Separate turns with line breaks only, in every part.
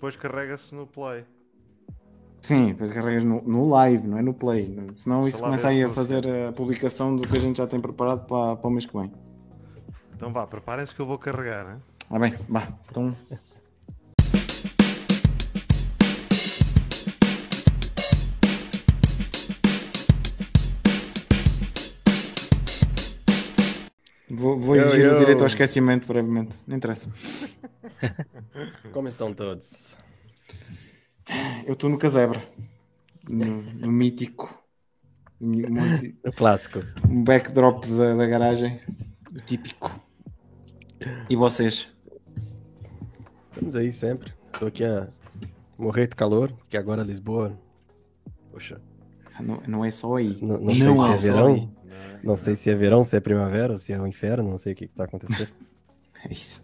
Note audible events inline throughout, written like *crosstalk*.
depois carrega-se no play.
Sim, depois carregas no, no live, não é no play. Senão isso começa aí a
não
fazer a publicação do que a gente já tem preparado para, para o mês que vem.
Então vá, preparem-se que eu vou carregar. Né?
Ah bem, vá. Então Vou, vou
Eu-
exigir
eu-
o direito ao esquecimento brevemente. Não interessa. *laughs*
Como estão todos?
Eu estou no casebre. No, no mítico. Monte-
O clássico.
um backdrop da, da garagem. O típico. E vocês?
Estamos aí sempre. Estou aqui a morrer de calor, porque agora Lisboa. Poxa,
Não, não é só aí.
Não- não sei se
é
é
só
verão.
aí.
Não sei se é verão, se é primavera, se é o inferno, não sei o que está acontecendo. *laughs*
É isso.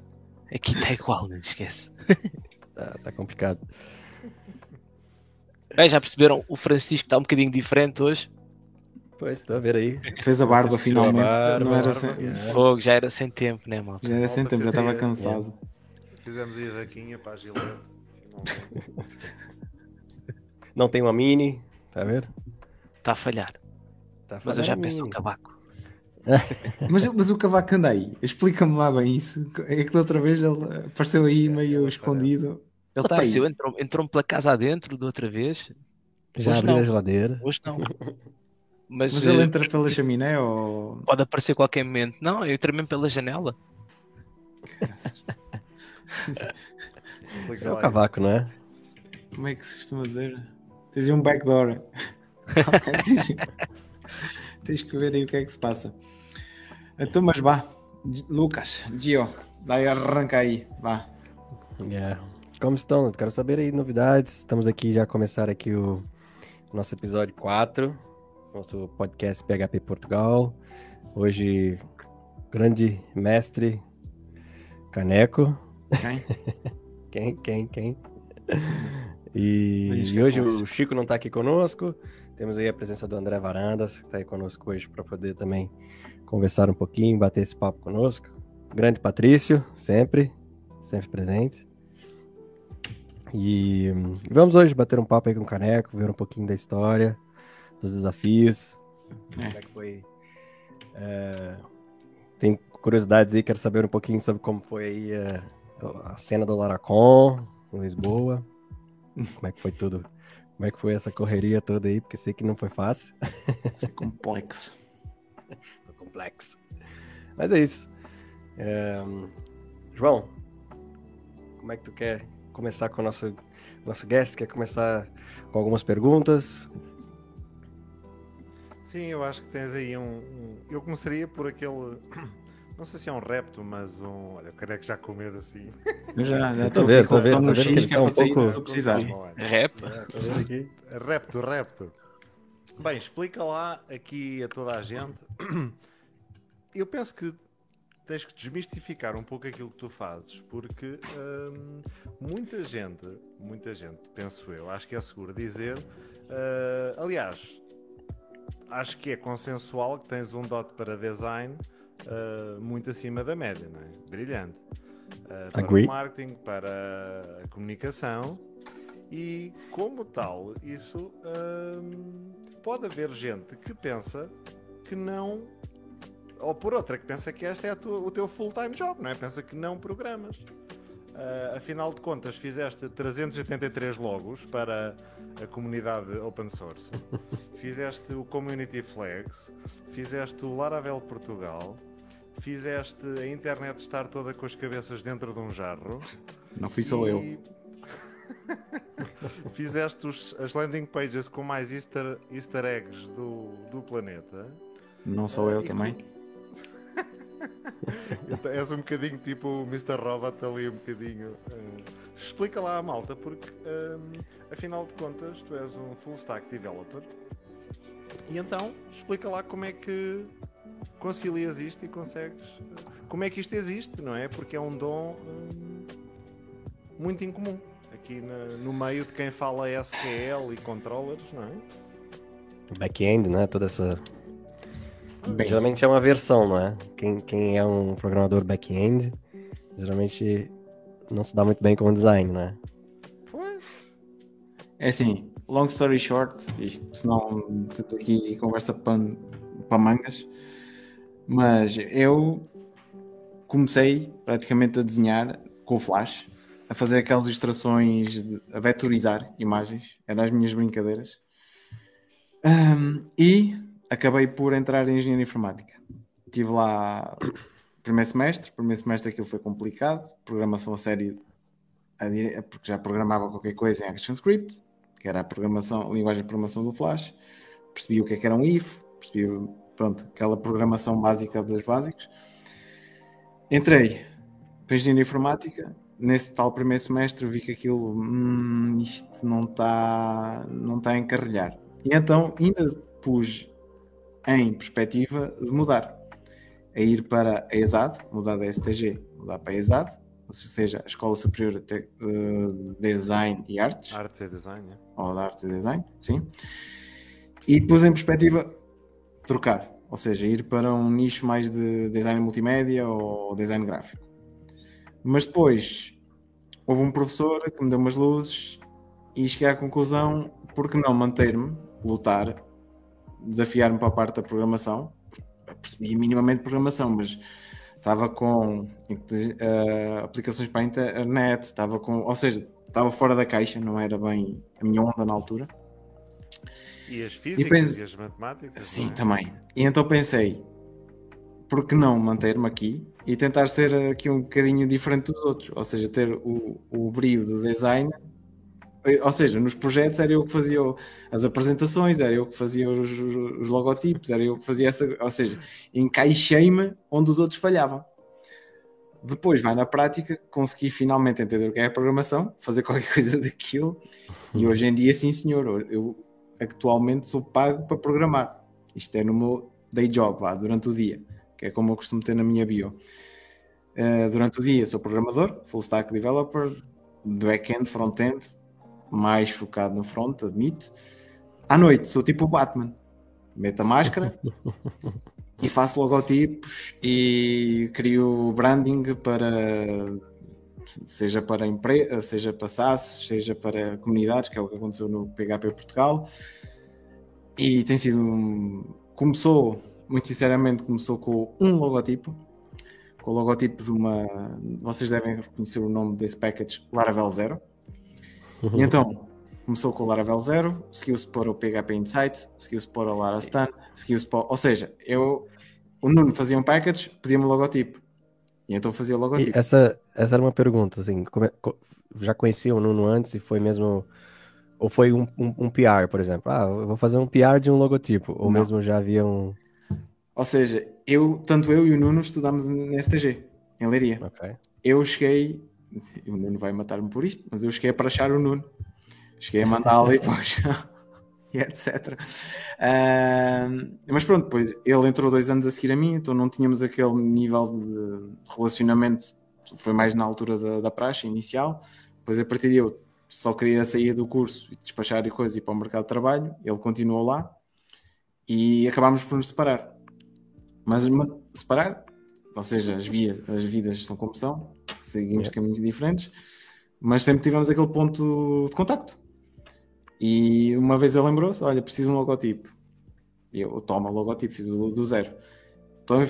Aqui está igual, não esquece.
Tá, *laughs* tá complicado.
Bem, já perceberam? O Francisco está um bocadinho diferente hoje.
Pois, estou a ver aí.
Fez a barba
a
finalmente.
barba,
não era
a
sem,
É.
Fogo, já era sem tempo, né, malta?
já era sem tempo, já estava cansado.
Fizemos ir raquinha para a finalmente. *laughs*
Não tem uma mini, tá vendo?
Está a falhar.
Tá
Mas eu já penso no cavaco. *laughs*
Mas, mas o cavaco anda aí. Explica-me lá bem isso. É que da outra vez ele apareceu aí meio escondido. Ele
Ele
aí.
apareceu, entrou- entrou-me pela casa adentro da outra vez.
Já
Hoje
abriu
não.
a geladeira.
Hoje não. *laughs* Mas,
Mas ele
eh,
entra pela chaminé ou.
pode aparecer a qualquer momento. Não, eu entrei mesmo pela janela.
É o cavaco, não é?
Como é que se costuma dizer? Tens aí um backdoor. *laughs* *laughs* Tens que ver aí o que é que se passa. Então, mas vá. Lucas, Gio, vai arranca aí. Vá.
Yeah. Como estão? Quero saber aí novidades. Estamos aqui já a começar aqui o nosso episódio 4, nosso podcast PHP Portugal. Hoje, grande mestre Caneco.
Quem? *laughs*
Quem, quem, quem? E, e
é
hoje
clássico.
o Chico não está aqui conosco. Temos aí a presença do André Varandas, que está aí conosco hoje para poder também conversar um pouquinho, bater esse papo conosco. Grande Patrício, sempre, sempre presente. E hum, vamos hoje bater um papo aí com o Caneco, ver um pouquinho da história, dos desafios.
É.
Como é que foi? É, tem curiosidades aí, quero saber um pouquinho sobre como foi aí é, a cena do Laracon em Lisboa. *laughs* Como é que foi tudo? Como é que foi essa correria toda aí? Porque sei que não foi fácil,
É complexo. *laughs*
foi complexo. Mas é isso. É, João, como é que tu quer começar com o nosso, nosso guest? Quer começar com algumas perguntas?
Sim, eu acho que tens aí um, um- Eu começaria por aquele. Não sei se é um repto, mas um. Olha, o careca já com medo assim. *laughs*
Já já estou
tô vendo,
estou
tô vendo que
X
ele
que
tá
é
um pouco-
se precisar.
Rap?
Repto, repto. Bem, explica lá aqui a toda a gente. *clears throat* Eu penso que tens que desmistificar um pouco aquilo que tu fazes, porque hum, muita gente, muita gente, penso eu, acho que é seguro dizer. ah, aliás, acho que é consensual que tens um dot para design ah, muito acima da média, não é? Brilhante. Ah, para
Agree.
o marketing, para a comunicação e como tal, isso hum, pode haver gente que pensa que não, ou por outra, que pensa que este é a tua- o teu full-time job, não é? Pensa que não programas. Ah, afinal de contas, fizeste 383 logos para a comunidade open source, *laughs* fizeste o Community Flags, fizeste o Laravel Portugal, fizeste a internet estar toda com as cabeças dentro de um jarro.
Não fui só eu.
E- *laughs* Fizeste os- as landing pages com mais easter, easter eggs do, do planeta.
Não sou eu
E
também. *laughs*
Então, És um bocadinho tipo o Mr. Robot ali, um bocadinho. eh, explica lá à malta, porque ehm, afinal de contas tu és um full stack developer. E então explica lá como é que concilias isto e consegues. Como é que isto existe, não é? Porque é um dom hum, muito incomum aqui na- no meio de quem fala SQL e controllers, não é?
Back-end, né? Toda essa.
Bem,
Geralmente é uma versão, não é? Quem, quem é um programador back-end, geralmente não se dá muito bem com o design, né?
É assim, long story short, isto, senão estou aqui conversa para, para mangas, mas eu comecei praticamente a desenhar com o Flash, a fazer aquelas ilustrações, de, a vetorizar imagens, eram as minhas brincadeiras, Um, e acabei por entrar em engenharia informática. Estive lá primeiro semestre, primeiro semestre aquilo foi complicado, programação a sério, porque já programava qualquer coisa em ActionScript, que era a programação, a linguagem de programação do Flash, percebi o que é que era um if, percebi, pronto, aquela programação básica dos básicos. Entrei para engenharia informática, nesse tal primeiro semestre vi que aquilo, hum, isto não está não tá a encarrilhar. E então ainda pus em perspectiva de mudar, a ir para a ESAD, mudar da STG, mudar para a ESAD, ou seja, a Escola Superior de Design e Artes,
Artes e design, é?
ou da arte e design, sim. E pus em perspectiva trocar, ou seja, ir para um nicho mais de design multimédia ou design gráfico. Mas depois houve um professor que me deu umas luzes e cheguei à conclusão, por que não manter-me, lutar, desafiar-me para a parte da programação, percebia minimamente programação, mas estava com eh, aplicações para a internet, estava com, ou seja, estava fora da caixa, não era bem a minha onda na altura.
E as físicas
penso-
e as matemáticas.
Sim,
é?
também. E então pensei, por que não manter-me aqui e tentar ser aqui um bocadinho diferente dos outros? Ou seja, ter o, o brilho do design. Ou seja, nos projetos era eu que fazia as apresentações, era eu que fazia os, os logotipos, era eu que fazia essa. Ou seja, encaixei-me onde os outros falhavam. Depois, vai na prática, consegui finalmente entender o que é a programação, fazer *laughs* qualquer coisa daquilo, e *laughs* hoje em dia, sim, senhor, eu atualmente sou pago para programar. Isto é no meu day job, vá, durante o dia, que é como eu costumo ter na minha bio. Uh, durante o dia sou programador, full stack developer, back-end, front-end, mais focado no front, admito. À noite sou tipo o Batman, meto a máscara *laughs* e faço logotipos e crio branding para seja para empresa, seja para SaaS, seja para comunidades, que é o que aconteceu no PHP Portugal. E tem sido um... começou, muito sinceramente, começou com um logotipo, com o logotipo de uma. Vocês devem reconhecer o nome desse package, Laravel Zero. E então começou com o Laravel Zero, seguiu-se para o PHP Insights, seguiu-se para o Larastan, seguiu-se para. Ou seja, eu. O Nuno fazia um package, pedia-me o logotipo. E então fazia o
E
logotipo.
essa, essa era uma pergunta, assim, como é- já conhecia o Nuno antes e foi mesmo, ou foi um, um, um PR, por exemplo, ah, eu vou fazer um PR de um logotipo, ou
Não.
mesmo já havia um,
Ou seja, eu, tanto eu e o Nuno estudámos na STG, em Leiria.
ok,
Eu cheguei, o Nuno vai matar-me por isto, mas eu cheguei a prachar o Nuno. Cheguei a mandá-lo e depois, e *laughs* etc. Ahm, mas pronto, depois ele entrou dois anos a seguir a mim, então não tínhamos aquele nível de relacionamento, foi mais na altura da, da praxe inicial. Depois a partir de eu só queria sair do curso e despachar e coisa e ir para o mercado de trabalho, ele continuou lá e acabámos por nos separar. Mas ma- separar, ou seja, as, vias, as vidas são como são, seguimos
Yeah.
caminhos diferentes, mas sempre tivemos aquele ponto de contacto. E uma vez ele lembrou-se: olha, preciso de um logotipo. E eu, toma, logotipo, fiz o do zero. Então eu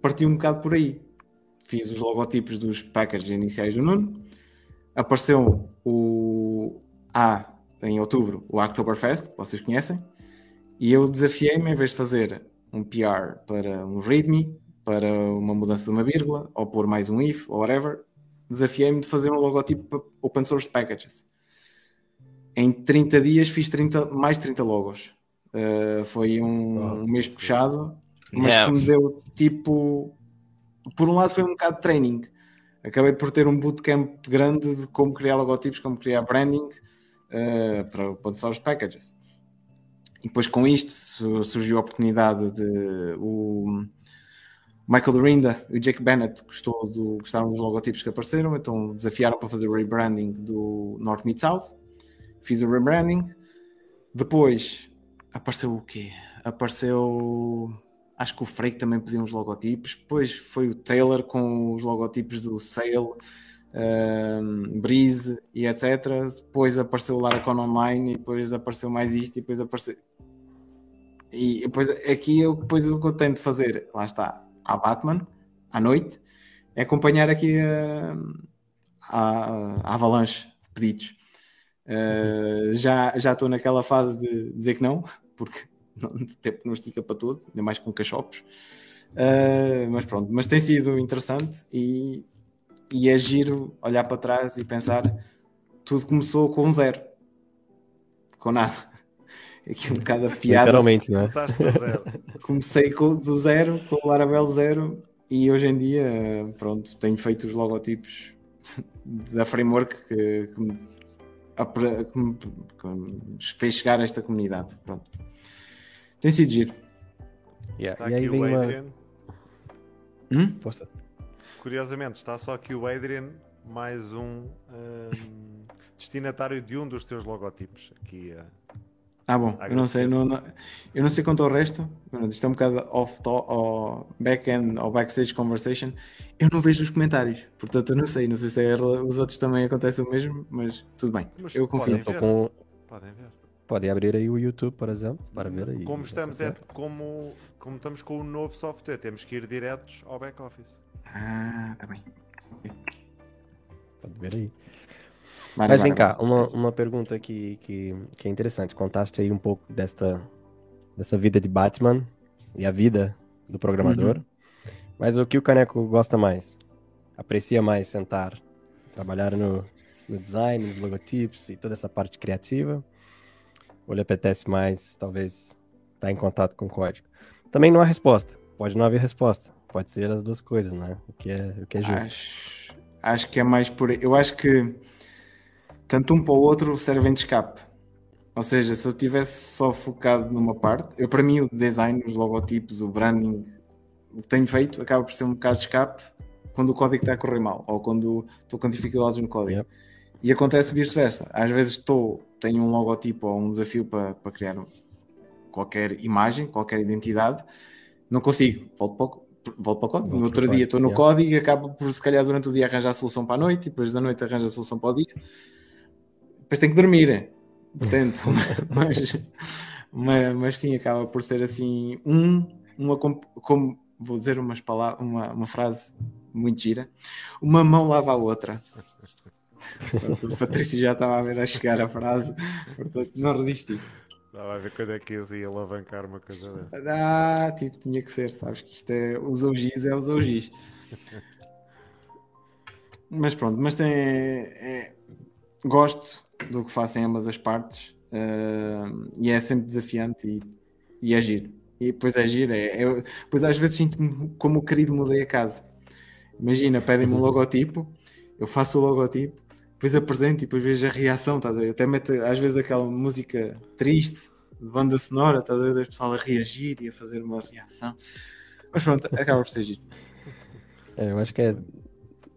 parti um bocado por aí. Fiz os logotipos dos packages iniciais do Nuno. Apareceu o A em outubro, o Oktoberfest, que vocês conhecem. E eu desafiei-me, em vez de fazer um PR para um README, para uma mudança de uma vírgula, ou pôr mais um if, ou whatever, desafiei-me de fazer um logotipo para open source packages. Em 30 dias fiz 30, mais 30 logos. Uh, foi um, um mês puxado, mas
Yeah.
que me deu tipo. Por um lado foi um bocado de training. Acabei por ter um bootcamp grande de como criar logotipos, como criar branding uh, para open source packages. E depois com isto su- surgiu a oportunidade de o Michael Dorinda e o Jake Bennett gostou do, gostaram dos logotipos que apareceram, então desafiaram para fazer o rebranding do North Mid South. Fiz o rebranding. Depois apareceu o quê? Apareceu. Acho que o Freak também pediu uns logotipos. Depois foi o Taylor com os logotipos do Sale. um, Breeze e etc. Depois apareceu o Laracon Online e depois apareceu mais isto e depois apareceu. E depois aqui eu, depois o que eu tento fazer, lá está, a Batman, à noite, é acompanhar aqui a, a, a avalanche de pedidos. Uh, já já estou naquela fase de dizer que não, porque *laughs* o tempo não estica para tudo, ainda mais com cachopos. Uh, mas pronto, mas tem sido interessante e, e é giro olhar para trás e pensar tudo começou com zero, com nada. *laughs* Aqui um bocado a piada.
Literalmente, né? *laughs*
Comecei com, do zero, com o Laravel zero e hoje em dia, pronto, tenho feito os logotipos da framework que, que, me, que, me, que me fez chegar a esta comunidade. Pronto. Tem sido giro.
Yeah.
Está
E aí
aqui o
vem uma.
Adrian.
Hum?
Força.
Curiosamente, está só aqui o Adrian, mais um hum, destinatário de um dos teus logotipos. Aqui, eh,
Ah, bom, eu não sei, não, não- eu não sei quanto ao resto. Isto é um bocado off to, ao back-end ou backstage conversation. Eu não vejo os comentários, portanto eu não sei. Não sei se é, os outros também acontece o mesmo, mas tudo bem.
Mas
Eu confio.
podem
Tô
ver.
com...
Podem ver.
Pode abrir aí o YouTube, por exemplo, para ver aí.
Como estamos, é, como, como estamos com o novo software, temos que ir diretos ao back-office.
Ah, tá bem.
Pode ver aí. Mas vem cá, uma, uma pergunta aqui que, que é interessante. Contaste aí um pouco desta, dessa vida de Batman e a vida do programador. Mas o que o Caneco gosta mais? Aprecia mais sentar, trabalhar no, no design, nos logotipos e toda essa parte criativa? Ou lhe apetece mais, talvez, estar em contato com o código? Também não há resposta. Pode não haver resposta. Pode ser as duas coisas, né? O que é, o que é justo.
Acho, acho que é mais por. Eu acho que tanto um para o outro servem de escape. Ou seja, se eu tivesse só focado numa parte, eu para mim o design, os logotipos, o branding, o que tenho feito acaba por ser um bocado de escape quando o código está a correr mal ou quando estou com dificuldades no código. E acontece vice-versa. Às vezes estou, tenho um logotipo ou um desafio para, para criar qualquer imagem, qualquer identidade, não consigo, volto para o, volto para o código.
Volto
No outro dia estou no
código,
código e acabo por, se calhar, durante o dia arranjar a solução para a noite, e depois da noite arranjo a solução para o dia. Depois tenho que dormir, portanto, *laughs* *laughs* mas, mas, mas sim, acaba por ser assim, um, uma, com- como, vou dizer umas palavras, uma, uma frase muito gira, uma mão lava a outra. Portanto, o Patrício já estava a ver a chegar a frase, portanto, não resisti.
Estava a ver quando é que eles iam alavancar uma coisa dessa.
Ah, tipo, tinha que ser, sabes que isto é os OGs, é os OGs. Mas pronto, mas tem. é- gosto do que faço em ambas as partes eh, e é sempre desafiante e, e é giro. E depois é giro, é, eu, depois às vezes sinto-me como o querido mudei a casa. Imagina, pedem-me um logotipo, eu faço o logotipo, depois apresento e depois vejo a reação, estás a ver? Até meto às vezes aquela música triste de banda sonora, estás a ver? Das pessoal a reagir e a fazer uma reação. Mas pronto, acaba por ser giro.
É, eu acho que é,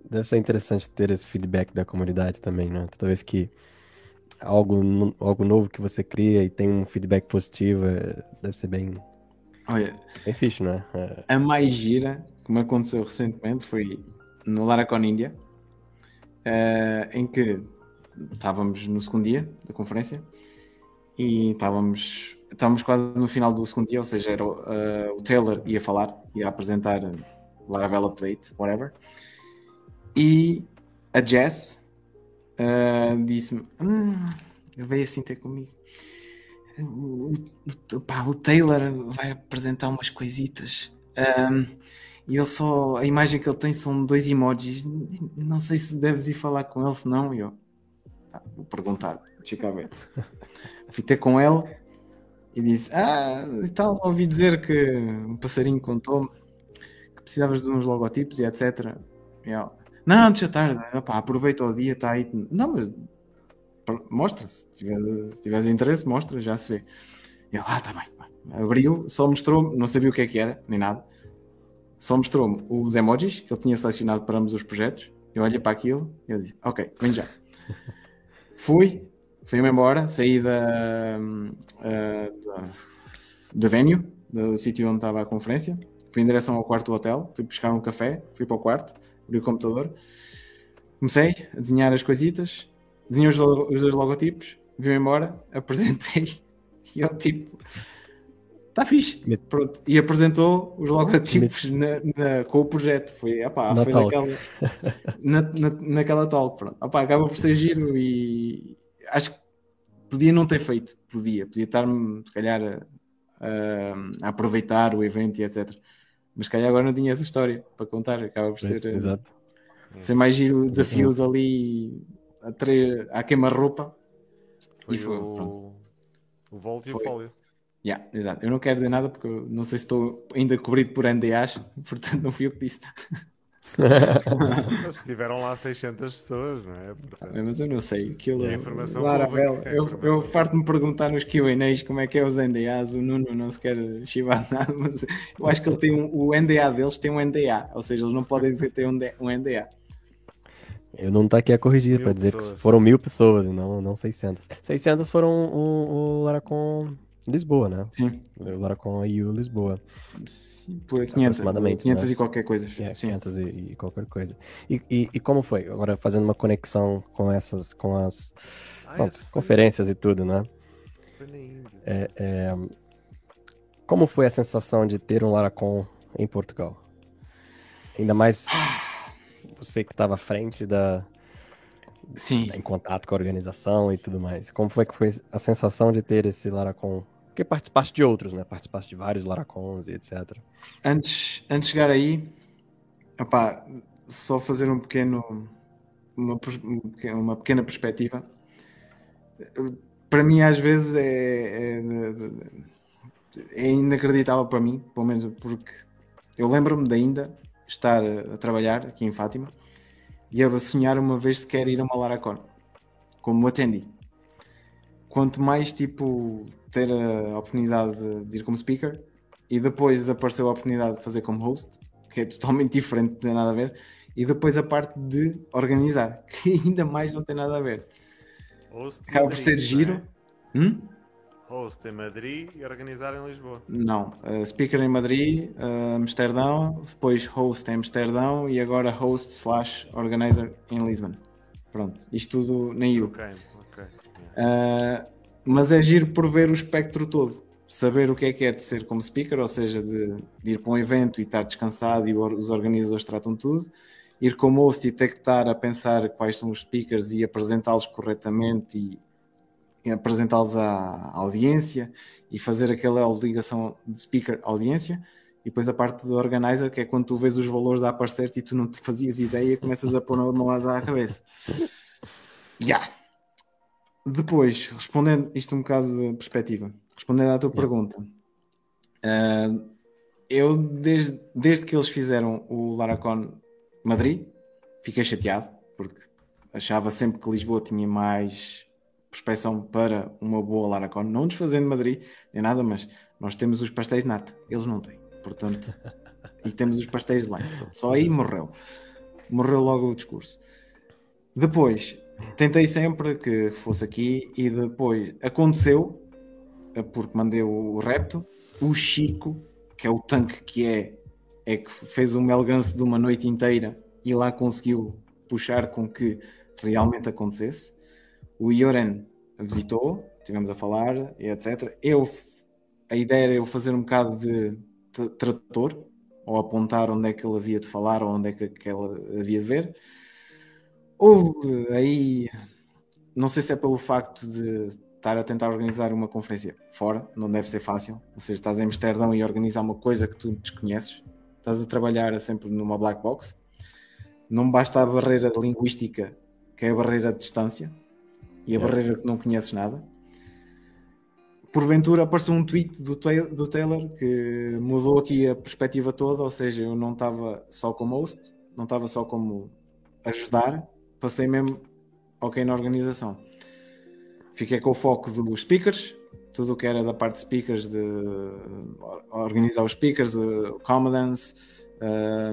deve ser interessante ter esse feedback da comunidade também, né? Toda vez que algo, algo novo que você cria e tem um feedback positivo, é, deve ser bem,
Olha,
bem fixe, né? É,
a mais gira que me aconteceu recentemente foi no Laracon India, eh, em que estávamos no segundo dia da conferência e estávamos, estávamos quase no final do segundo dia, ou seja, era, o- eh, o Taylor ia falar, ia apresentar Laravel Update, whatever, e a Jess eh, disse-me, hum, veio assim ter comigo. O, o- pá, o Taylor vai apresentar umas coisitas. Ahm, e ele só. A imagem que ele tem são dois emojis. Não sei se deves ir falar com ele, se não. Eu. "Ah, vou perguntar. Deixa cá ver. Fui ter com ele e disse: Ah, e tal. Ouvi dizer que um passarinho contou-me que precisavas de uns logotipos e etc. E eu, não, deixa. Opá, aproveita o dia, está aí. Não, mas mostra. Se tiveres, se tiveres interesse, mostra, já se vê. E ele, ah, tá bem. vai." Abriu, só mostrou-me, não sabia o que é que era, nem nada. Só mostrou-me os emojis que ele tinha selecionado para ambos os projetos. Eu olhei para aquilo e eu disse, ok, vem já. *laughs* Fui, fui-me embora, saí da, da, da venue, do sítio onde estava a conferência. Fui em direção ao quarto do hotel, fui buscar um café, fui para o quarto, abri o computador. comecei a desenhar as coisitas, desenhei os, os dois logotipos, vim embora, *laughs* apresentei e ele tipo, está fixe. Pronto. E apresentou os logotipos na- na- com o projeto. Foi, epá,
Na
foi
talk.
naquela, na, na, naquela talk. Pronto. Epá, acaba por ser giro e acho que podia não ter feito. Podia, podia estar-me se calhar a, a- aproveitar o evento e etc. Mas se calhar agora não tinha essa história para contar. Acaba por ser, eh,
Exato.
ser mais giro o desafio dali a tre- à queima-roupa.
Foi
E foi,
o, o Volt e o. Fólio.
Yeah, exato. Eu não quero dizer nada porque eu não sei se estou ainda cobrido por NDAs, *laughs* portanto não fui eu que disse. *laughs*
Mas estiveram lá 600 pessoas, não é? Portanto,
Mas eu não sei. Aquilo,
É informação pública, é
eu, eu farto-me perguntar nos QAs como é que é os NDAs. O Nuno não se quer chivar nada, mas eu acho que ele tem um, o NDA deles tem um NDA, ou seja, eles não podem dizer que tem um, um NDA.
Eu não tá aqui a corrigir para dizer que
pessoas.
foram mil pessoas e não, não 600. 600 foram o, o Laracon Lisboa, né?
Sim,
O Laracon EU Lisboa.
por 500,
Aproximadamente,
500
né?
e qualquer coisa.
É,
Sim.
500 e, e qualquer coisa. E, e, e como foi? Agora fazendo uma conexão com essas, com as
Ah,
bom,
esse foi-
conferências e tudo, né?
foi na Índia.
É, Como foi a sensação de ter um Laracon em Portugal? Ainda mais você que estava à frente da,
Sim.
em contato com a organização e tudo mais. Como foi que foi a sensação de ter esse Laracon? Porque participaste de outros, né? Participaste de vários Laracons e etc.
Antes, antes de chegar aí, opá, só fazer um pequeno, uma, um uma pequena perspectiva. Para mim, às vezes, é, é, é inacreditável para mim, pelo menos porque eu lembro-me de ainda estar a, trabalhar aqui em Fátima e a sonhar uma vez sequer ir a uma Laracon como attendee. Quanto mais tipo ter a oportunidade de, de ir como speaker, e depois apareceu a oportunidade de fazer como host, que é totalmente *laughs* diferente, não tem nada a ver, e depois a parte de organizar, *laughs* que ainda mais não tem nada a ver.
Host
Acaba por ser
não é?
giro. Hum?
Host em Madrid e organizar em Lisboa.
Não, uh, speaker em Madrid, uh, Amsterdão, depois host em Amsterdão e agora host slash organizer em Lisbon. Pronto, isto tudo na EU.
Ok, ok. yeah.
Uh, mas é giro por ver o espectro todo. Saber o que é que é de ser como speaker, ou seja, de, de ir para um evento e estar descansado e os organizadores tratam tudo. Ir como host e ter que estar a pensar quais são os speakers e apresentá-los corretamente e apresentá-los à, audiência e fazer aquela ligação de speaker-audiência. E depois a parte do organizer, que é quando tu vês os valores a aparecer e tu não te fazias ideia, começas a pôr uma mão à cabeça. *laughs* Yeah. Depois, respondendo isto um bocado de perspectiva, respondendo à tua
Yeah.
pergunta, ah, eu desde, desde que eles fizeram o Laracon Madrid, fiquei chateado, porque achava sempre que Lisboa tinha mais prospeção para uma boa Laracon, não desfazendo Madrid nem nada, mas nós temos os pastéis de nata, eles não têm, portanto, *laughs* e temos os pastéis de Pronto, só aí morreu, morreu logo o discurso. Depois, tentei sempre que fosse aqui e depois aconteceu, eh, porque mandei o repto, o Chico, que é o tanque que é, é que fez um melganço de uma noite inteira e lá conseguiu puxar com que realmente acontecesse. O Ioren visitou, estivemos a falar e etc. Eu, a ideia era eu fazer um bocado de tra- tradutor, ou apontar onde é que ele havia de falar ou onde é que, que ele havia de ver. Houve aí, não sei se é pelo facto de estar a tentar organizar uma conferência fora, não deve ser fácil. Ou seja, estás em Amsterdão e organizar uma coisa que tu desconheces, estás a trabalhar sempre numa black box. Não basta a barreira linguística, que é a barreira de distância, e a
Yeah.
barreira que não conheces nada. Porventura apareceu um tweet do, do Taylor que mudou aqui a perspectiva toda, ou seja, eu não estava só como host, não estava só como ajudar, passei mesmo ok na organização. Fiquei com o foco dos speakers, tudo o que era da parte de speakers, de or- organizar os speakers, o Commodance,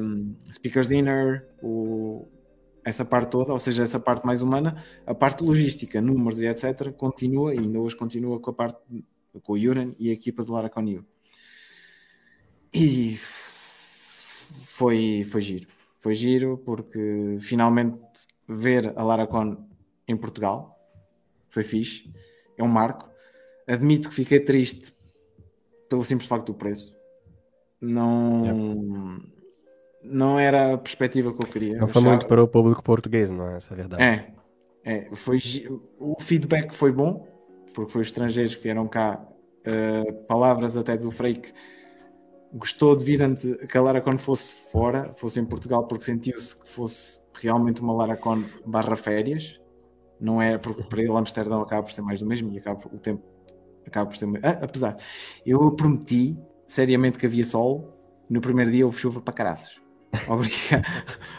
um, Speakers Dinner, o- essa parte toda, ou seja, essa parte mais humana, a parte logística, números e etc., continua e ainda hoje continua com a parte com o Yuran e a equipa do Laracon U. E foi, foi giro. Foi giro porque finalmente ver a Lara Con em Portugal foi fixe. É um marco. Admito que fiquei triste pelo simples facto do preço. Não, não era a perspectiva que eu queria.
Não foi
achava-
muito para o público português, não é? Essa é a verdade.
É, é foi, o feedback foi bom, porque foi os estrangeiros que vieram cá, eh, palavras até do Freik, gostou de vir antes que a Laracon fosse fora, fosse em Portugal, porque sentiu-se que fosse realmente uma Laracon barra férias, não é, porque para ele Amsterdão acaba por ser mais do mesmo e acaba, o tempo acaba por ser... Ah, apesar, eu prometi seriamente que havia sol, no primeiro dia houve chuva para caraças. *laughs* Obrigado,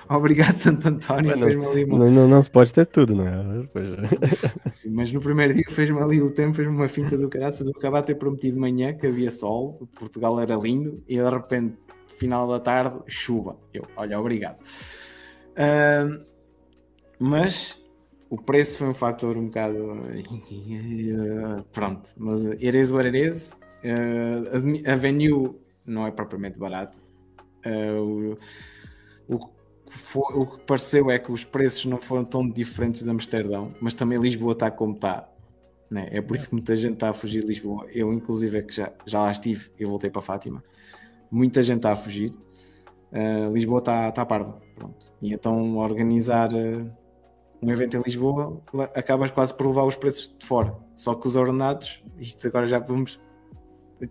obrigado Santo António,
Mas não-
fez-me ali uma
Não, não, se pode ter tudo, não é? Pois- *laughs*
mas no primeiro dia fez-me ali o tempo, fez-me uma finta do caraças. Eu acabava de ter prometido de manhã que havia sol, Portugal era lindo, e de repente, final da tarde, chuva. Eu, olha, obrigado. Ahm, mas o preço foi um fator um bocado. *laughs* Pronto, mas Erez o Erez, a Venue não é propriamente barato. Eh, o, o foi- o que pareceu é que os preços não foram tão diferentes de Amsterdão, mas também Lisboa está como está. Né? É por isso que muita gente está a fugir de Lisboa. Eu, inclusive, é que já, já lá estive e voltei para Fátima. Muita gente está a fugir. Uh, Lisboa está tá parva. Pronto. E então, organizar uh, um evento em Lisboa, acabas quase por levar os preços de fora. Só que os ordenados, isto agora já podemos.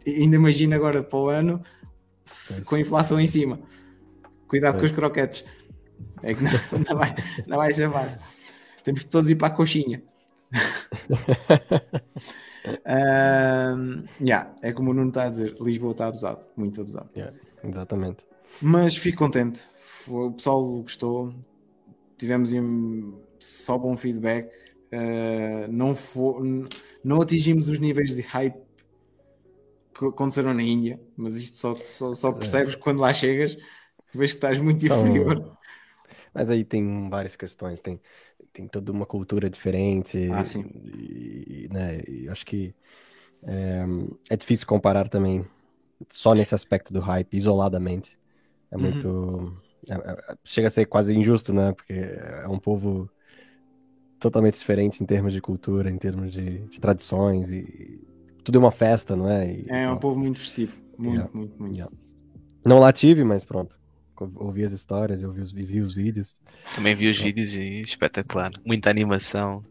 Ainda imagina agora para o ano se- com a inflação em cima. Cuidado com
Pois.
os croquetes. É que não, *laughs* não vai, não vai ser fácil. Temos que todos ir para a coxinha. *laughs* Ahm, yeah, é como o Nuno está a dizer, Lisboa está abusado, muito abusado.
Exatamente.
Mas fico contente, o pessoal gostou, tivemos em- só bom feedback, ah, não, fo- não atingimos os níveis de hype que aconteceram na Índia, mas isto só, só, só percebes quando lá chegas, vês que estás muito
São-
inferior.
Mas aí tem várias questões, tem, tem toda uma cultura diferente,
Ah, sim.
e, né, e acho que é, é difícil comparar também só nesse aspecto do hype, isoladamente. É
Uhum.
muito. é- é- chega a ser quase injusto, né? Porque é um povo totalmente diferente em termos de cultura, em termos de, de tradições, e tudo é uma festa, não é? E,
É um
pronto.
povo muito festivo, muito,
Yeah.
muito, muito.
Yeah. Não lá tive, mas pronto. Ouvi as histórias, eu vi os, vi os vídeos.
Também vi os
É.
vídeos e espetacular. Muita animação.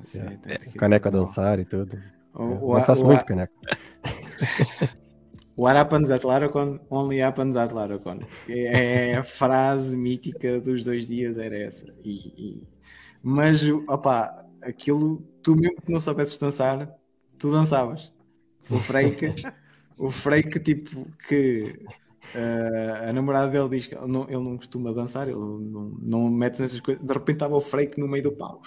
Assim,
Yeah. O caneco a dançar e tudo.
O,
É,
o,
Dançasse
o-
muito, caneco. *laughs*
What happens at Laracon only happens at Laracon. É a frase mítica dos dois dias, era essa. E, e- Mas, opá, aquilo, tu mesmo que não soubesses dançar, tu dançavas. O Freik, o Freik, tipo, que eh, a namorada dele diz que ele não, ele não costuma dançar, ele não, não mete nessas coisas. De repente estava o Freik no meio do pau.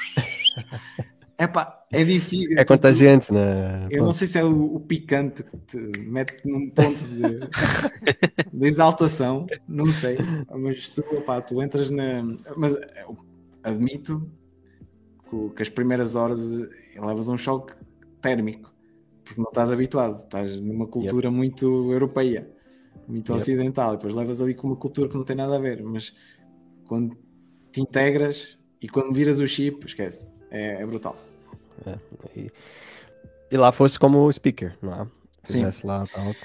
Epá, é difícil.
É
tipo,
contagiante, né?
eu não sei se é o, o picante que te mete num ponto de, de exaltação, não sei, mas tu, opá, tu entras na. Mas admito que, que as primeiras horas eh, levas um choque térmico, porque não estás habituado, estás numa cultura muito europeia, muito
Yep.
ocidental, e depois levas ali com uma cultura que não tem nada a ver, mas quando te integras e quando viras o chip, esquece, é, é brutal.
E, e lá fosse como speaker, não é?
Sim.
Lá tal.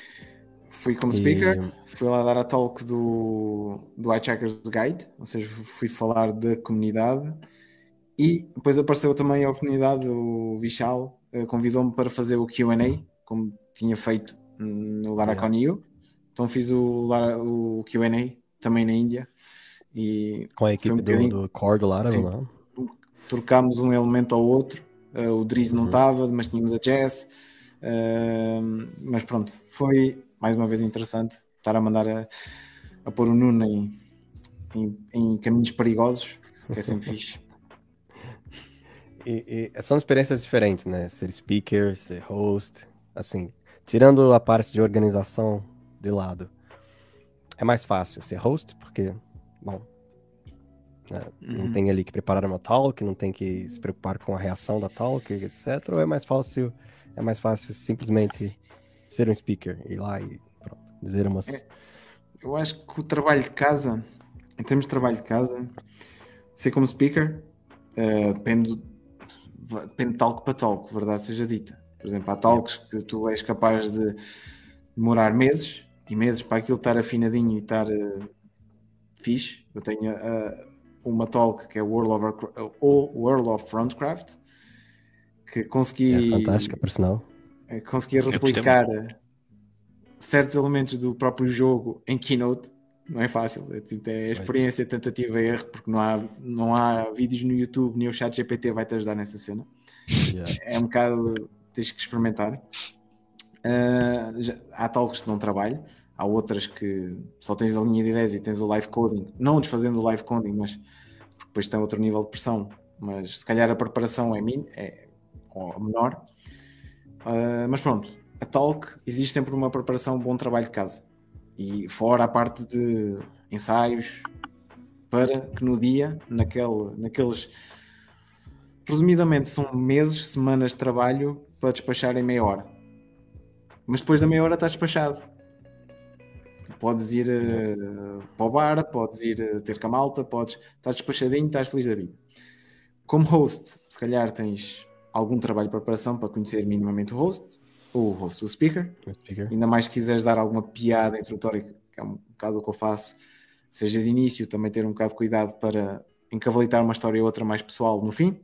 Fui como
E-
speaker, fui lá dar a talk do, do iCheckers Guide, ou seja, fui falar da comunidade e depois apareceu também a oportunidade, o Vishal eh, convidou-me para fazer o QA, como tinha feito no Laracon EU. Então fiz o, Lara- o QA também na Índia e
Com a equipe
um
do,
bocadinho-
do Cord Lara,
Sim.
não é?
trocámos um elemento ao outro. Uh, o Driz não
Uhum.
estava, mas tínhamos a Jess. Uh, mas pronto, foi mais uma vez interessante estar a mandar a, a pôr o Nuno em, em, em caminhos perigosos, que é sempre *laughs* fixe.
E, e são experiências diferentes, né? Ser speaker, ser host, assim, tirando a parte de organização de lado, é mais fácil ser host, porque, bom, né, não
Uhum.
tem ali que preparar uma talk, não tem que se preocupar com a reação da talk, etc. Ou é mais fácil, é mais fácil simplesmente ser um speaker, ir lá e pronto, dizer umas.
É. Eu acho que o trabalho de casa em termos de trabalho de casa, ser como speaker, uh, depende, depende de talco para talco, verdade seja dita. Por exemplo, há talcos que tu és capaz de demorar meses e meses para aquilo estar afinadinho e estar uh, fixe. Eu tenho uh, uma talk que é World of, uh, World of Frontcraft que consegui.
É fantástica, personal.
Consegui replicar certos elementos do próprio jogo em Keynote não é fácil, é, tipo, é experiência, tentativa e erro, porque não há, não há vídeos no YouTube, nem o chat GPT vai te ajudar nessa cena. Yeah. É um bocado, tens que experimentar. Uh, já, há talks que não trabalho, há outras que só tens a linha de ideias e tens o live coding, não desfazendo o live coding, mas depois tem outro nível de pressão, mas se calhar a preparação é, min, é menor. Uh, mas pronto, a talk existe sempre uma preparação, um bom trabalho de casa e fora a parte de ensaios, para que no dia, naquele, naqueles. Resumidamente, são meses, semanas de trabalho para despachar em meia hora. Mas depois da meia hora estás despachado. Podes ir uh, para o bar, podes ir uh, ter com a malta, podes estar despachadinho, estás feliz da vida. Como host, se calhar tens algum trabalho de preparação para conhecer minimamente o host, o host, o speaker. o speaker. Ainda mais se quiseres dar alguma piada introdutória, que é um bocado o que eu faço, seja de início, também ter um bocado de cuidado para encavalitar uma história ou outra mais pessoal no fim.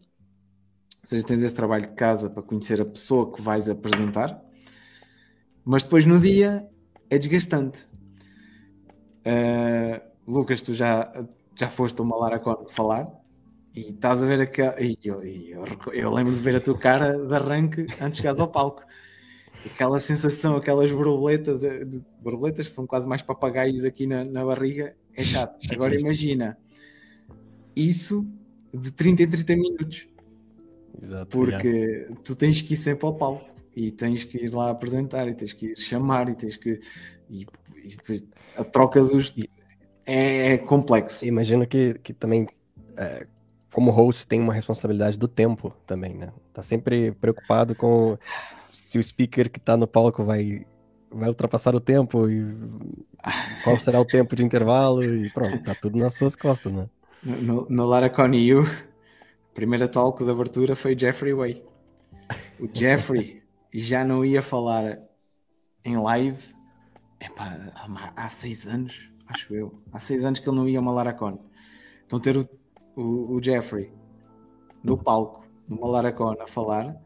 Ou seja, tens esse trabalho de casa para conhecer a pessoa que vais apresentar. Mas depois no dia é desgastante. Uh, Lucas, tu já, já foste uma Lara Con falar e estás a ver aquela. E eu, eu, eu, lembro de ver a tua cara de arranque antes de chegares ao palco aquela sensação, aquelas borboletas, eh, borboletas que são quase mais papagaios aqui na, na barriga, é chato. Agora *laughs* imagina isso de 30 em 30 minutos. Exato, porque tu tens que ir sempre ao palco e tens que ir lá apresentar e tens que ir chamar e tens que. E, e a troca dos. É, é complexo.
Imagino que, que também, é, como host, tem uma responsabilidade do tempo também, né? Tá sempre preocupado com se o speaker que está no palco vai, vai ultrapassar o tempo e qual será o tempo de intervalo e pronto, tá tudo nas suas costas, né?
No, no Lara Coniu, primeira talk de abertura foi Jeffrey Way. O Jeffrey já não ia falar em live há, há seis anos, acho eu. Há seis anos que ele não ia a uma Laracon. Então ter o, o, o Jeffrey no palco, numa Laracon a falar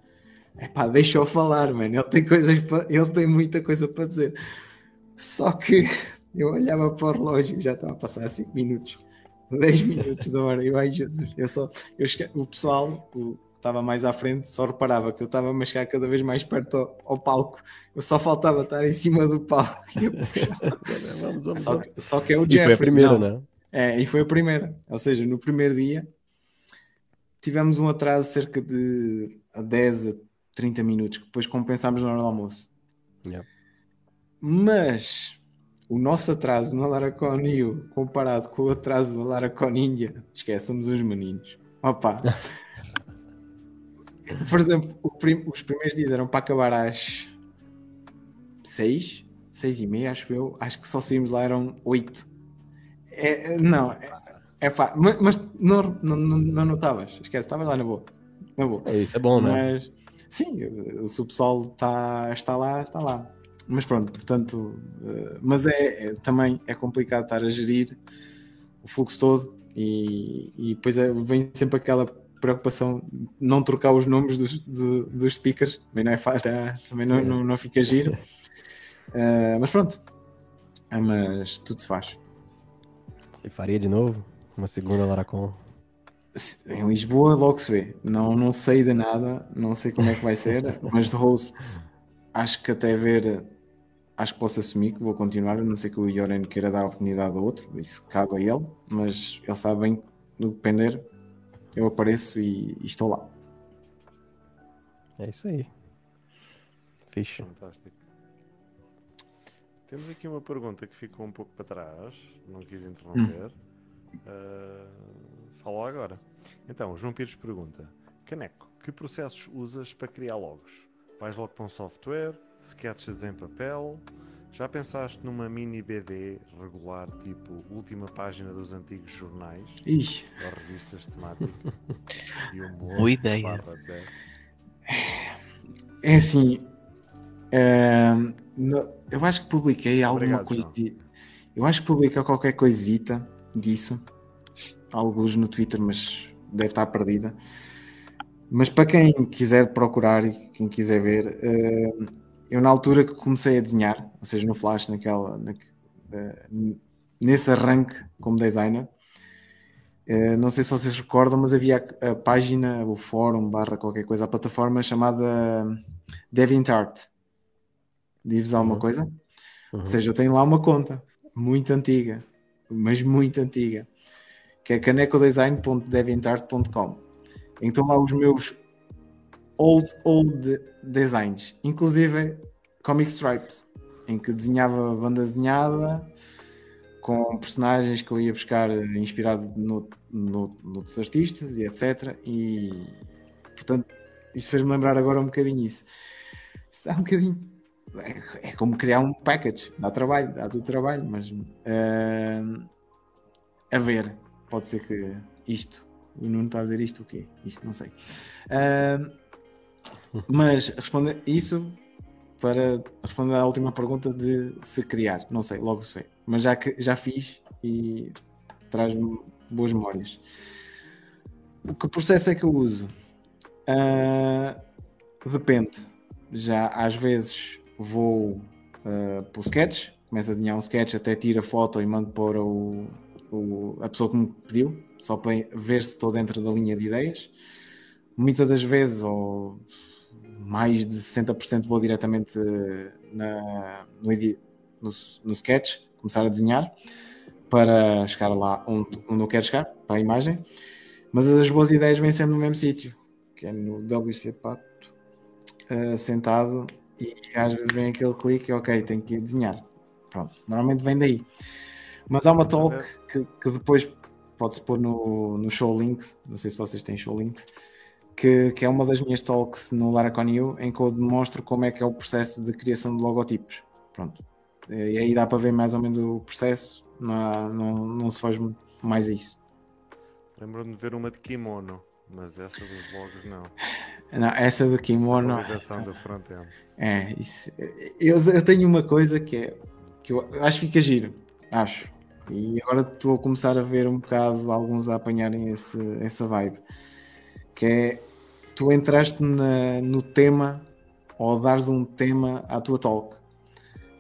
Epá, deixa eu falar, mano. Ele tem coisas para... ele tem muita coisa para dizer. Só que *laughs* eu olhava para o relógio e já estava a passar 5 minutos, 10 minutos da hora. Eu, ai Jesus, eu só, eu o pessoal o, que estava mais à frente só reparava que eu estava a chegar cada vez mais perto ao, ao palco. Eu só faltava estar em cima do palco. *laughs* *laughs* vamos, vamos, só, que, só, que é o Jeff.
foi a primeira, não,
é? É, e foi a primeira. Ou seja, no primeiro dia tivemos um atraso cerca de 10 a 30 minutos, que depois compensámos na hora do almoço. Yeah. Mas o nosso atraso na Lara Conil comparado com o atraso da Lara Coninha, esquece, somos os meninos. Opa! *laughs* Por exemplo, prim os primeiros dias eram para acabar às 6, 6 e meia, acho eu. Acho que só saímos lá, eram 8. É, não, é, é Mas, mas não, não, não, não notavas, esquece, estavas lá na boa. Na boa.
É, isso é bom,
mas, Sim, se o pessoal está, está lá, está lá. Mas pronto, portanto, uh, mas é, é, também é complicado estar a gerir o fluxo todo e, e depois é, vem sempre aquela preocupação de não trocar os nomes dos, do, dos speakers, também não é fácil, também não, não, não fica giro. Uh, *laughs* mas pronto, mas tudo se faz.
E faria de novo? Uma segunda Laracon?
Em Lisboa logo se vê. Não, não sei de nada, não sei como é que vai ser, *laughs* mas de host acho que até ver acho que posso assumir que vou continuar, a não sei que o Joren queira dar a oportunidade a outro, isso cabe a ele, mas ele sabe bem no depender, eu apareço e, e, estou lá.
É isso aí. Fixe.
Fantástico. Temos aqui uma pergunta que ficou um pouco para trás, não quis interromper. Hum. Uh Falo agora. Então, João Pires pergunta: Caneco, que processos usas para criar logos? Vais logo para um software? Sketches em papel? Já pensaste numa mini BD regular, tipo última página dos antigos jornais
Ih,
ou revistas temáticas? *laughs* De humor,
Boa ideia.
é assim. ehm, no- eu acho que publiquei alguma
Obrigado, João.
coisa. Eu acho que publiquei qualquer coisita disso. Alguns no Twitter, mas deve estar perdida. Mas para quem quiser procurar e quem quiser ver, ehm, eu na altura que comecei a desenhar, ou seja, no Flash, naquela, na- eh, nesse arranque como designer, eh, não sei se vocês recordam, mas havia a, a página, o fórum, barra qualquer coisa, a plataforma chamada DeviantArt. Diz-vos alguma
Uhum.
coisa?
Uhum.
Ou seja, eu tenho lá uma conta muito antiga, mas muito antiga, que é canecodesign.deviantart.com. Então lá os meus old, old designs, inclusive comic stripes, em que desenhava banda desenhada com personagens que eu ia buscar eh, inspirado no, no, noutros artistas e etc. E portanto, isto fez-me lembrar agora um bocadinho isso. Isto dá um bocadinho. É, é como criar um package, dá trabalho, dá tudo trabalho, mas eh, a ver, pode ser que isto, o Nuno está a dizer isto o quê? Isto não sei. Eh, mas responder isso para responder à última pergunta de se criar, não sei, logo sei. Mas já, que, já fiz e traz-me boas memórias. Que processo é que eu uso? Ah, depende. Já às vezes vou uh, para o sketch, começo a desenhar um sketch, até tiro a foto e mando para o, o- a pessoa que me pediu, só para ver se estou dentro da linha de ideias. Muitas das vezes, ou mais de 60% vou diretamente eh, na, no, no, no sketch, começar a desenhar para chegar lá onde, onde eu quero chegar, para a imagem. Mas as boas ideias vêm sempre no mesmo sítio, que é no WC Pato, eh, sentado, e às vezes vem aquele clique, ok, tenho que desenhar. Pronto, normalmente vem daí. Mas há uma talk que, que depois pode-se pôr no, no show link, não sei se vocês têm show link, que, que é uma das minhas talks no Laracon em que eu demonstro como é que é o processo de criação de logotipos. Pronto. E aí dá para ver mais ou menos o processo, não, não, não se faz mais a isso.
Lembro-me de ver uma de kimono, mas essa dos vlogs não. *laughs*
Não, essa do kimono.
Validação do front-end.
É, isso. Eu, eu tenho uma coisa que é que eu acho que fica giro, acho. E agora estou a começar a ver um bocado alguns a apanharem esse, essa vibe. Que é tu entraste na- no tema ou dares um tema à tua talk.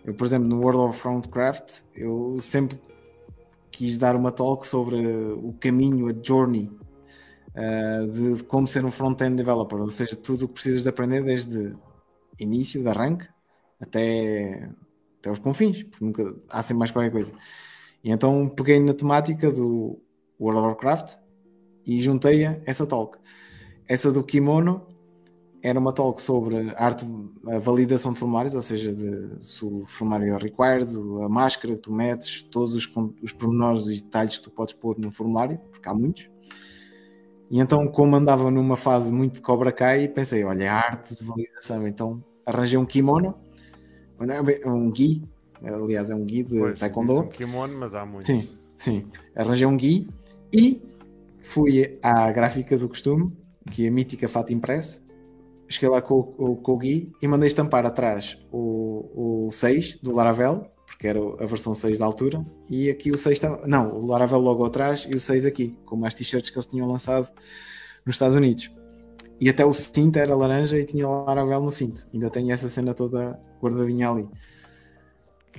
Eu, por exemplo, no World of Frontcraft, eu sempre quis dar uma talk sobre o caminho, a journey uh, de como ser um front-end developer, ou seja, tudo o que precisas de aprender desde início, de arranque, até, até os confins, porque nunca há sempre mais qualquer coisa. E então peguei na temática do World of Warcraft e juntei a essa talk. Essa do kimono era uma talk sobre arte, a validação de formulários, ou seja, de, se o formulário é required, a máscara que tu metes, todos os, os pormenores e detalhes que tu podes pôr no formulário, porque há muitos. E então, como andava numa fase muito de Cobra Kai, pensei, olha, é a arte de validação. Então, arranjei um kimono, um gi, aliás, é um gi de
Pois,
Taekwondo.
um kimono, mas há muitos.
Sim, sim. Arranjei um gui e fui à gráfica do costume, que é a mítica fato impresso. Cheguei lá com, o- com o gui e mandei estampar atrás o, o 6 do Laravel, porque era a versão 6 da altura, e aqui o 6 tam- não, o Laravel logo atrás e o 6 aqui, como as t-shirts que eles tinham lançado nos Estados Unidos. E até o cinto era laranja e tinha Laravel no cinto. Ainda tenho essa cena toda guardadinha ali.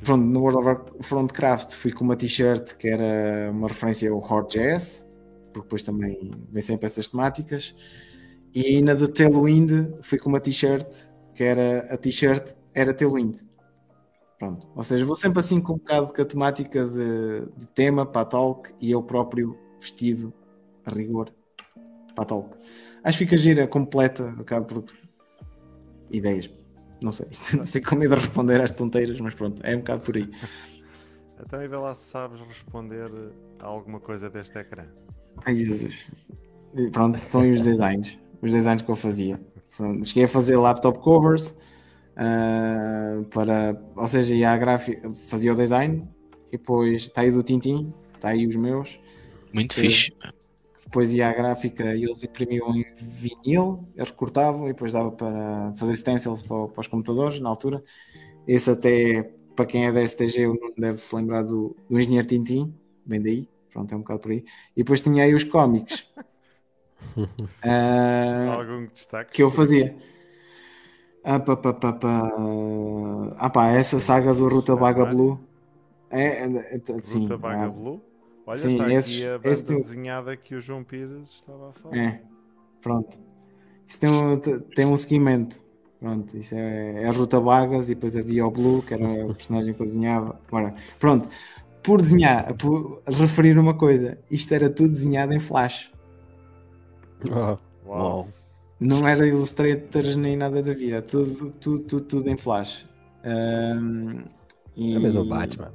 Pronto, no World of Frontcraft fui com uma t-shirt que era uma referência ao Hot.js, porque depois também vem sempre essas temáticas. E na de Tailwind fui com uma t-shirt que era a t-shirt era Tailwind. Pronto. Ou seja, vou sempre assim com um bocado com a temática de, de tema para a talk e eu próprio vestido a rigor para a talk. Acho que fica gira, completa, acaba por ideias. Não sei, *laughs* não sei como é de responder às tonteiras, mas pronto, é um bocado por aí. *laughs*
Então, e vê lá se sabes responder a alguma coisa deste ecrã.
Ai Jesus. E pronto, estão aí os designs. Os designs que eu fazia. Cheguei a fazer laptop covers, ah, para, ou seja, ia à gráfica, fazia o design e depois está aí do Tintim, está aí os meus.
Muito
Sim.
fixe.
Depois ia à gráfica e eles imprimiam em vinil, recortavam e depois dava para fazer stencils para, para os computadores na altura. Esse até, para quem é da STG, deve se lembrar do, do Engenheiro Tintim, bem daí, pronto, é um bocado por aí. E depois tinha aí os cómics. *laughs* Ah,
Algum destaque?
que eu fazia. Ah, pá, pá, pá, pá. Ah, pá, essa saga do Ruta Baga Blue. É, é, é, sim.
Ruta Baga
ah,
Blue? Olha,
Sim,
está
esses-
aqui a banda
tem-
desenhada que o João Pires estava a falar.
É, pronto. Isso tem um, tem um seguimento. Pronto, isso é, é a Ruta Bagas e depois havia o Blue, que era o personagem que eu desenhava. Ora, pronto, por desenhar, por referir uma coisa, isto era tudo desenhado em Flash.
Oh,
Uau.
Não era Illustrators nem nada da vida, tudo, tudo, tudo, tudo em Flash. Ahm, e-
É mesmo o Batman.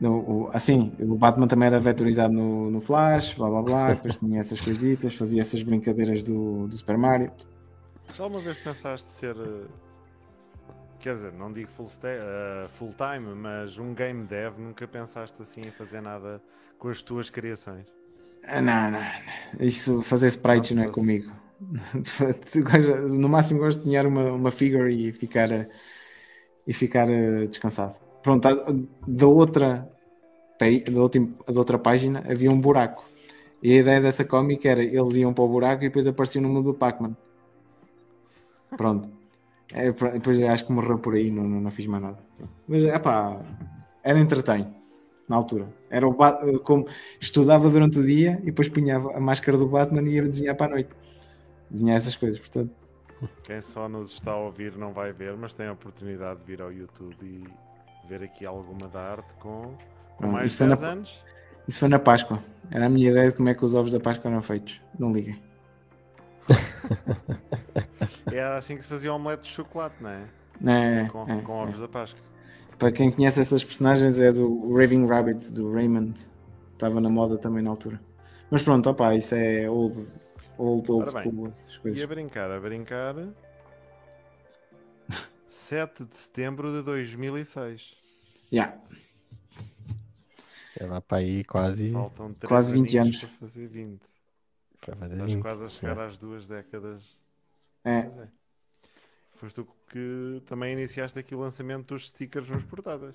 No, o- assim, o Batman também era vetorizado no, no Flash, blá blá blá, depois *laughs* tinha essas coisitas, fazia essas brincadeiras do, do Super Mario.
Já uma vez pensaste ser. eh, Quer dizer, não digo full, sta- eh, full time, mas um game dev, nunca pensaste assim em fazer nada com as tuas criações?
Ah, Não, não, não. Isso, fazer sprites não é
Não,
comigo. *laughs* No máximo gosto de desenhar uma, uma figure e ficar, eh, e ficar descansado. Pronto, da outra, da, última, da outra página havia um buraco. E a ideia dessa cómica era eles iam para o buraco e depois apareciam no mundo do Pac-Man. Pronto. É, depois acho que morreu por aí, não, não, não fiz mais nada. Mas é pá, era entretém na altura. Era o como estudava durante o dia e depois punha a máscara do Batman e ia desenhar para a noite. Desenhar essas coisas, portanto.
Quem só nos está a ouvir não vai ver, mas tem a oportunidade de vir ao YouTube e ver aqui alguma da arte com, com mais
foi
10
na-
anos.
Isso foi na Páscoa. Era a minha ideia de como é que os ovos da Páscoa eram feitos. Não liguem.
Era *laughs* assim que se fazia omelete de chocolate, não é?
É,
Com,
é,
com
é.
ovos da Páscoa.
Para quem conhece essas personagens é do Raving Rabbit, do Raymond. Estava na moda também na altura. Mas pronto, opá, isso é old, old, old
Ora
school.
E
coisas.
a brincar, a brincar. 7 de setembro de 2006.
Yeah.
Já vai para aí quase
Faltam 3
Quase 20 anos.
para fazer 20.
para fazer
Estás
20.
quase a chegar às duas décadas.
É.
É. Foste tu que também iniciaste aqui o lançamento dos stickers nos portadas.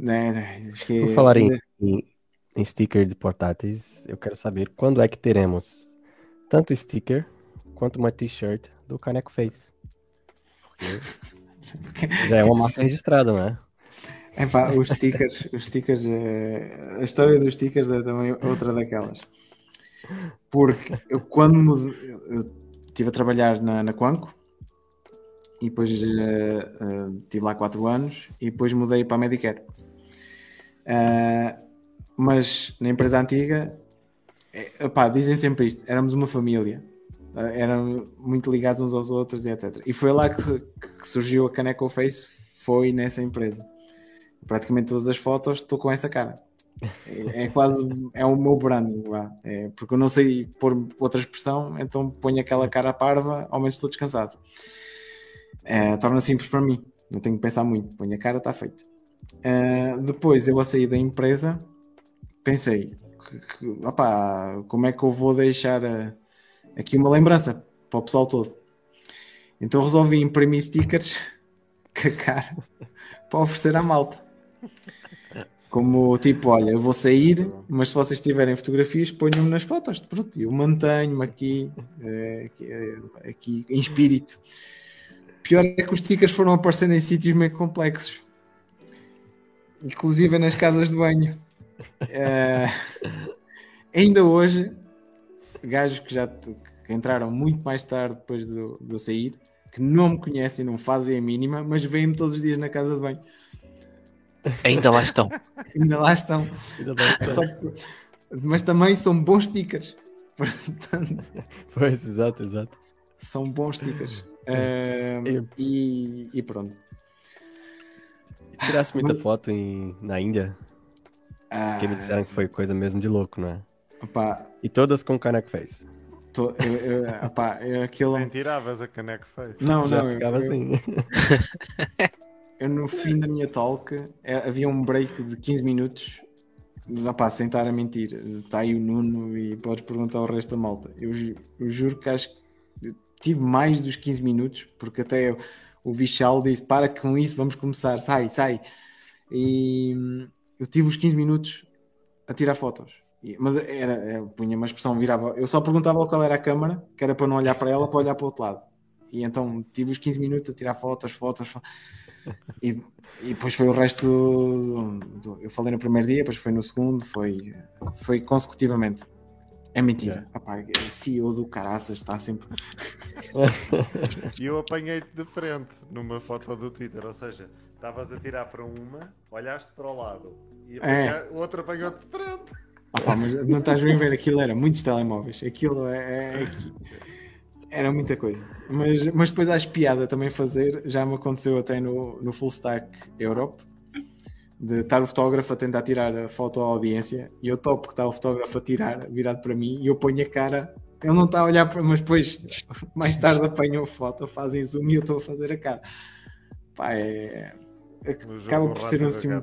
É, é, acho que-
Por falar em, em, em sticker de portáteis, eu quero saber quando é que teremos tanto sticker quanto uma t-shirt do Caneco Face. Porque já é uma marca registrada, né?
É pá, os stickers, os stickers, eh, a história dos stickers é também outra daquelas. Porque eu quando eu estive a trabalhar na, na Quanco e depois eh, eh, estive lá 4 anos e depois mudei para a Medicare. Ah, mas na empresa antiga, eh, epá, dizem sempre isto, éramos uma família. Ah, eram muito ligados uns aos outros e etc. E foi lá que, que surgiu a Caneco Face, foi nessa empresa praticamente todas as fotos estou com essa cara. É, é quase é o meu branding. É, porque eu não sei pôr outra expressão, então ponho aquela cara parva, ao menos estou descansado. É, torna simples para mim, não tenho que pensar muito, ponho a cara, está feito. É, depois eu a sair da empresa, pensei, que, que, opá, como é que eu vou deixar eh, aqui uma lembrança para o pessoal todo? Então resolvi imprimir stickers *laughs* cara para oferecer à malta. Como tipo, olha, eu vou sair, mas se vocês tiverem fotografias, ponham-me nas fotos. Pronto, eu mantenho-me aqui, eh, aqui, eh, aqui em espírito. Pior é que os stickers foram aparecendo em sítios meio complexos, inclusive nas casas de banho. Eh, ainda hoje, gajos que já que entraram muito mais tarde depois de eu de eu sair, que não me conhecem, não fazem a mínima, mas veem-me todos os dias na casa de banho.
Ainda lá estão. *laughs*
Ainda lá estão. Só que- mas também são bons stickers. *laughs* Portanto,
Pois, exato, exato.
são bons stickers.
Eu-
e, e pronto.
Tirasse muita foto em, na Índia,
Ah,
porque me disseram que foi coisa mesmo de louco, né?
Opá,
E todas com Caneco Face.
Tô- eu, eu, epá, eu- aquilo...
Nem tiravas a caneco face.
Não,
Já
não, eu-
ficava
eu-
assim.
Eu no fim da minha talk eh, havia um break de 15 minutos. Rapaz, sem estar a mentir, está aí o Nuno e podes perguntar ao resto da malta. Eu, eu juro que acho que tive mais dos 15 minutos, porque até o Vichal disse: Para com isso, vamos começar, sai, sai. E hum, eu tive os 15 minutos a tirar fotos. Mas era, eu punha uma expressão, virava. Eu só perguntava qual era a câmara, que era para não olhar para ela, para olhar para o outro lado. E então tive os 15 minutos a tirar fotos, fotos, fotos. E, e depois foi o resto. do- do- eu falei no primeiro dia, depois foi no segundo, foi, foi consecutivamente. É mentira. Rapaz, é CEO do caraças está sempre.
E eu apanhei-te de frente numa foto do Twitter, ou seja, estavas a tirar para uma, olhaste para o lado e
É.
o outro apanhou-te de frente.
Opá, mas não estás bem a ver, aquilo era muitos telemóveis. Aquilo é. é- era muita coisa. Mas, mas depois acho piada também fazer. Já me aconteceu até no, no Full Stack Europe. De estar o fotógrafo a tentar tirar a foto à audiência e eu topo que está o fotógrafo a tirar, virado para mim, e eu ponho a cara. Ele não está a olhar para mas depois, mais tarde, apanham a foto, fazem zoom e eu estou a fazer a cara. Pá, é. Acaba por ser
do
assim, um,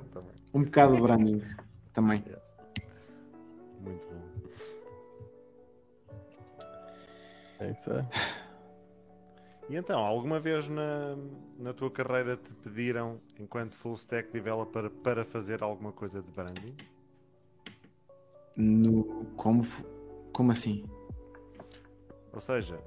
um bocado branding também.
É isso aí.
E então, alguma vez na, na tua carreira te pediram, enquanto full stack developer, para fazer alguma coisa de branding?
No, como, como assim?
Ou seja,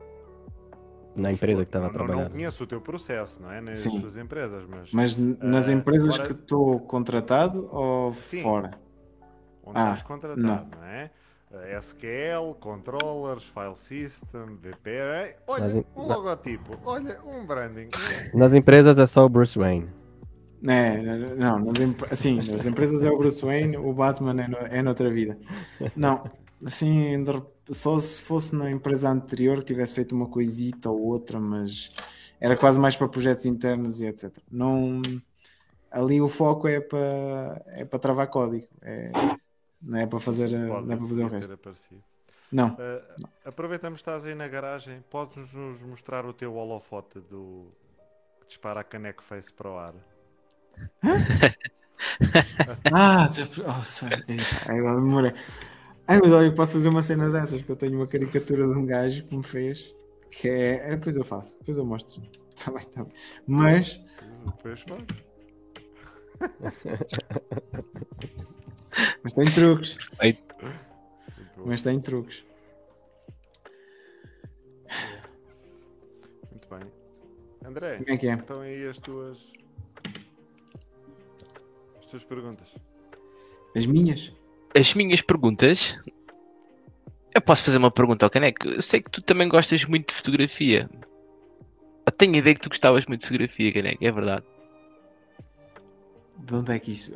Na empresa que estava a
não, não
trabalhar.
conheço o teu processo, não é? Nas
Sim.
tuas empresas, mas
Mas n- nas
Ah,
empresas
fora-
que estou contratado ou
Sim.
fora?
onde
Ah,
estás contratado, não, é? Uh, SQL, controllers, file system, VPR. Olha, um
na-
logotipo, olha, um branding.
Nas empresas é só o Bruce Wayne.
É, não, nas, assim, nas empresas é o Bruce Wayne, o Batman é, no, é noutra vida. Não, assim, só se fosse na empresa anterior que tivesse feito uma coisita ou outra, mas era quase mais para projetos internos e etc. Não, ali o foco é para é para travar código, é, não é para fazer, eh,
Pode
não é para fazer o resto.
aparecido.
Não,
Uh, aproveitamos que estás aí na garagem. Podes nos mostrar o teu holofote do que dispara a caneco face para o ar? *laughs*
Ah, já... oh, sorry. Eita, agora demorei. Ai, mas olha, eu posso fazer uma cena dessas, que eu tenho uma caricatura de um gajo que me fez, que é... é, Depois eu faço, depois eu mostro. *laughs* Tá bem, tá bem. Mas,
Depois faz. *laughs*
mas tem truques. Mas tem truques.
Muito bem. André,
Como é que é?
então aí as tuas. As tuas perguntas.
As minhas?
As minhas perguntas. Eu posso fazer uma pergunta ao Caneco. Eu sei que tu também gostas muito de fotografia. Eu tenho a ideia que tu gostavas muito de fotografia, Caneco, é verdade.
De onde é que isso?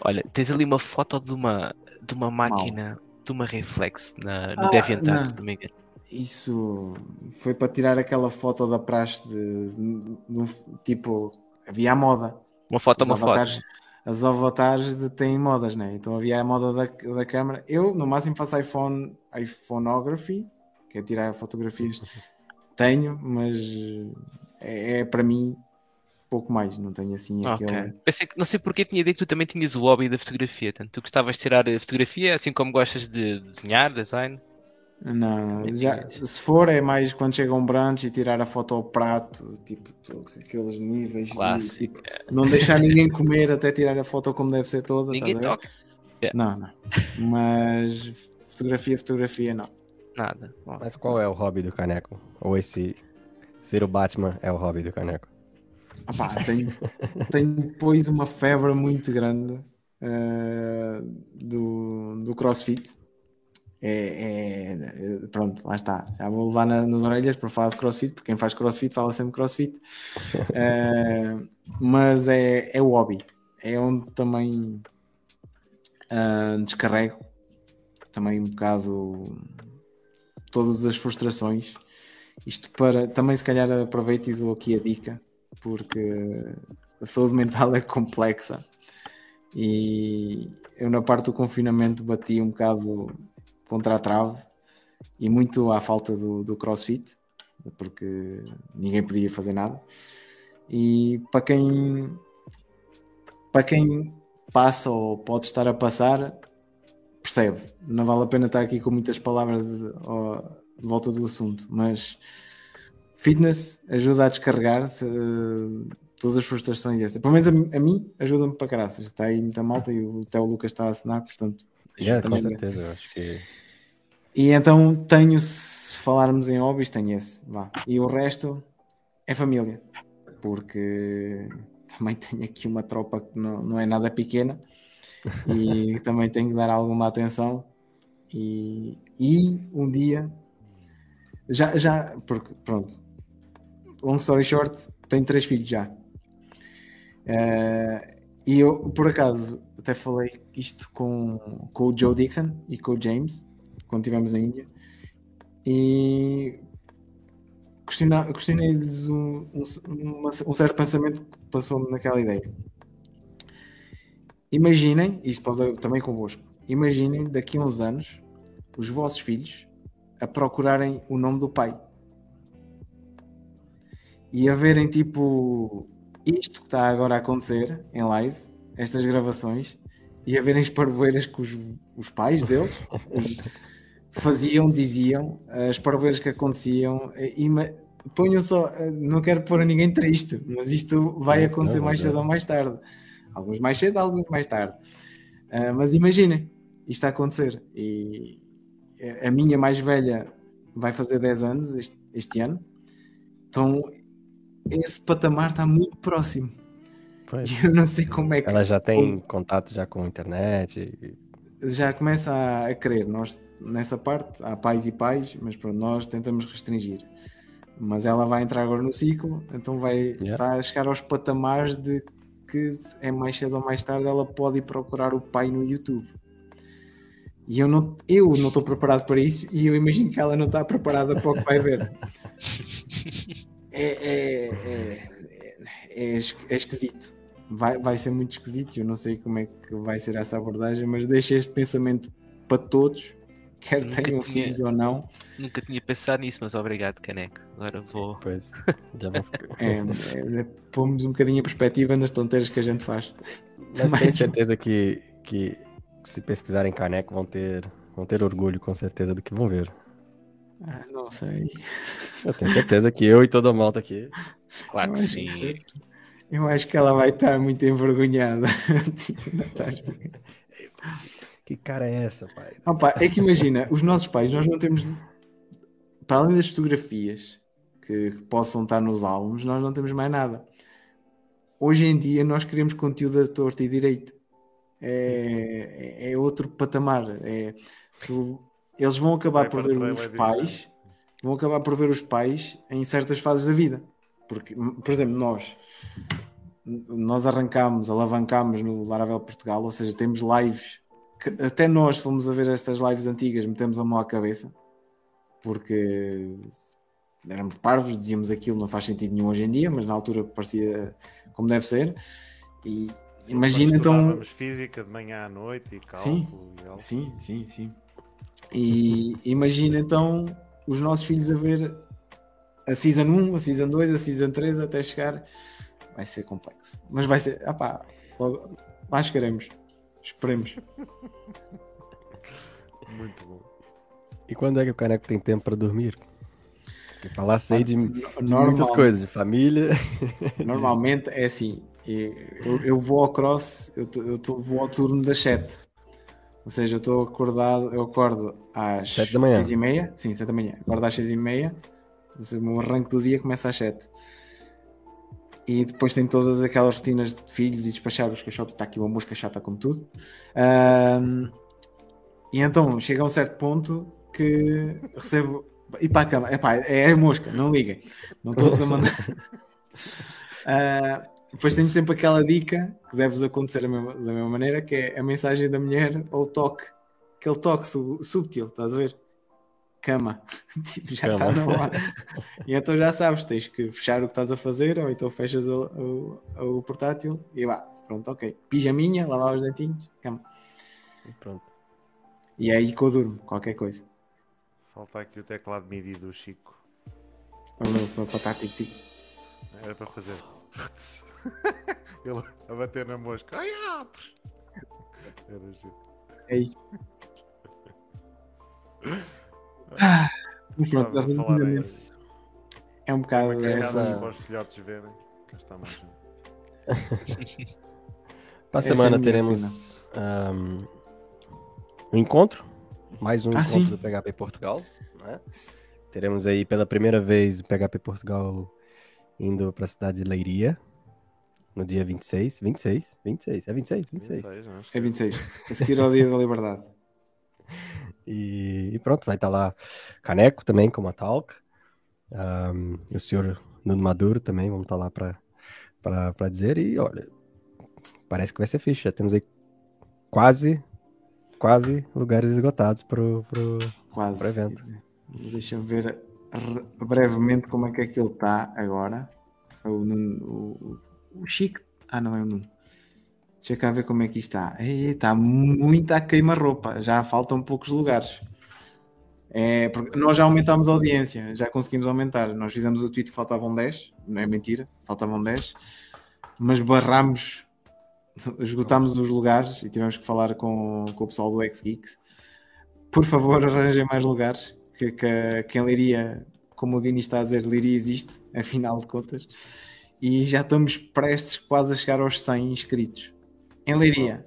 Olha, tens ali uma foto de uma, de uma máquina, de uma reflex na, no
Ah,
DeviantArt, se não me engano.
isso foi para tirar aquela foto da praxe de, de- de um tipo. Havia a moda.
Uma foto,
Os
uma foto.
as avatares de- têm modas, né? Então havia a moda da, da câmera. Eu, no máximo, faço iPhone, iPhoneography, que é tirar fotografias. *laughs* Tenho, mas é, é para mim pouco mais. Não tenho assim
Ok.
aquele.
Pensei que, não sei porque tinha ideia que tu também tinhas o hobby da fotografia. Tanto tu gostavas de tirar eh, fotografia, assim como gostas de desenhar, design.
Não, já, se for é mais quando chega um brunch e tirar a foto ao prato, tipo, aqueles níveis, e,
Clássico.
tipo, não deixar ninguém comer até tirar a foto como deve ser toda.
Ninguém
estás a ver?
toca.
Não, não. Mas fotografia, fotografia, não.
Nada.
Mas qual é o hobby do Caneco? Ou esse ser o Batman é o hobby do Caneco?
Tenho, tenho depois uma febre muito grande eh, do, do crossfit. É, é- pronto, lá está. Já vou levar na- nas orelhas para falar de crossfit, porque quem faz crossfit fala sempre crossfit. *laughs* Eh, mas é, é o hobby. É onde também ah, descarrego também um bocado todas as frustrações. Isto para também se calhar aproveito e dou aqui a dica, porque a saúde mental é complexa e eu na parte do confinamento bati um bocado contra a trave e muito à falta do, do crossfit, porque ninguém podia fazer nada. E para quem para quem passa ou pode estar a passar, percebe. Não vale a pena estar aqui com muitas palavras de volta do assunto, mas fitness ajuda a descarregar todas as frustrações. Essa. Pelo menos a, a mim ajuda-me para caraças. Está aí muita malta e o, até o Lucas está a assinar, portanto.
Yeah, com certeza, eu acho que.
E então tenho, se falarmos em hobbies, tenho esse. Vá. E o resto é família. Porque também tenho aqui uma tropa que não, não é nada pequena e *laughs* também tenho que dar alguma atenção. E, e um dia já, já, porque pronto, long story short, tenho três filhos já. Uh, e eu, por acaso, até falei isto com, com o Joe Dixon e com o James, quando estivemos na Índia, e questionei-lhes um, um, um, certo pensamento que passou-me naquela ideia. Imaginem, isto pode também convosco, imaginem daqui a uns anos os vossos filhos a procurarem o nome do pai e a verem tipo isto que está agora a acontecer em live, estas gravações, e a verem as parvoeiras que os, os pais deles *laughs* faziam, diziam, as parvoeiras que aconteciam, e ponham só, não quero pôr a ninguém triste, mas isto vai acontecer mais cedo ou mais tarde. Alguns mais cedo, alguns mais tarde. Uh, mas imaginem, isto a acontecer. E a minha mais velha vai fazer 10 anos este, este ano. Então esse patamar está muito próximo. Pois. E eu não sei como é que.
Ela já tem contato já com a internet. E...
Já começa a, a querer. Nós, nessa parte, há pais e pais, mas pronto, nós tentamos restringir. Mas ela vai entrar agora no ciclo, então vai yeah. estar a chegar aos patamares de que é mais cedo ou mais tarde ela pode ir procurar o pai no YouTube. E eu não eu não estou preparado para isso e eu imagino que ela não está preparada para o que vai ver. *laughs* é, é, é, é, é esquisito. Vai, vai ser muito esquisito. Eu não sei como é que vai ser essa abordagem, mas deixa este pensamento para todos, quer nunca tenham tinha, filhos ou não.
Nunca tinha pensado nisso, mas obrigado, Caneco. Agora vou.
Pois, *laughs* já vou ficar.
é, é, pomos um bocadinho a perspectiva nas tonteiras que a gente faz.
Mas, mas... tenho certeza que, que se pesquisarem Caneco vão ter, vão ter orgulho, com certeza, do que vão ver.
Ah, não sei.
Eu tenho certeza que eu e toda a malta aqui.
Claro que sim.
Eu acho que ela vai estar muito envergonhada. *laughs*
que cara é essa, pai?
Não, pá, é que imagina, os nossos pais, nós não temos. Para além das fotografias que, que possam estar nos álbuns, nós não temos mais nada. Hoje em dia nós queremos conteúdo a torto e direito. É, é, é outro patamar. É, tu, eles vão acabar por ver os pais, vão acabar por ver os pais em certas fases da vida. Porque, por exemplo, nós nós arrancámos, alavancámos no Laravel Portugal, ou seja, temos lives que até nós fomos a ver estas lives antigas, metemos a mão à cabeça porque éramos parvos, dizíamos aquilo, não faz sentido nenhum hoje em dia, mas na altura parecia como deve ser. E imagina então.
física de manhã à noite e cálculo.
Sim, e sim, sim, sim. E imagina então os nossos filhos a ver a Season 1, a Season 2, a Season 3 até chegar. Vai ser complexo. Mas vai ser. Ah pá, logo, lá chegaremos. Esperemos.
Muito bom.
E quando é que o caneco tem tempo para dormir? Porque falar sei de, de muitas coisas, de família. *laughs*
Normalmente é assim. Eu, eu vou ao cross, eu, eu tô, vou ao turno das 7. Ou seja, eu estou acordado, eu acordo às
7 da manhã.
6 e meia. Sim, 7 da manhã. Acordo às 6 e meia. O meu arranque do dia começa às 7. E depois tem todas aquelas rotinas de filhos e despachar os cachorros. Está aqui uma mosca chata como tudo. Um, e então chega a um certo ponto que recebo. E para a cama, Epá, é a mosca, não liguem. Não estou a mandar. uh, *laughs* Depois tenho sempre aquela dica que deve acontecer da mesma, da mesma maneira, que é a mensagem da mulher ou o toque, aquele toque subtil, estás a ver? Cama, *laughs* tipo, já está na hora. e então já sabes, tens que fechar o que estás a fazer, ou então fechas o, o, o portátil e vá, pronto, ok. Pijaminha, lavar os dentinhos, cama.
E pronto.
E é aí que eu durmo, qualquer coisa.
Falta aqui o teclado MIDI do Chico.
Para estar tic-tic.
Era para fazer. *laughs* Ele a bater na mosca. Ai, ah! Era.
É isso. Mas pronto,
a falar aí.
é um bocado
Uma
essa.
para os filhotes verem. Cá está mais um. *laughs*
Para a
é
semana
minha
teremos ahm, um encontro, mais um
Ah,
encontro
sim.
do PHP Portugal. né? Teremos aí pela primeira vez o PHP Portugal indo para a cidade de Leiria no dia 26. 26? 26? É 26? 26.
26, não?
É 26. A seguir ao dia da liberdade. *laughs*
E, e pronto, vai estar lá Caneco também, como a Talk. E o senhor Nuno Maduro também, vamos estar lá para dizer. E olha, parece que vai ser ficha. Já temos aí quase, quase lugares esgotados. Para evento.
Deixa-me ver re- brevemente como é que aquilo está agora. O, o, o Chico. Ah, não é o Nuno. Deixa cá ver como é que está. Está muito a queima-roupa. Já faltam poucos lugares. É, nós já aumentámos a audiência, já conseguimos aumentar. Nós fizemos o tweet que faltavam 10, não é mentira, faltavam 10, mas barramos, esgotámos os lugares e tivemos que falar com, com o pessoal do X-Geeks. Por favor, arranjem mais lugares, que, que, que como o Dini está a dizer, Liria existe, afinal de contas, e já estamos prestes quase a chegar aos 100 inscritos. Em Liria.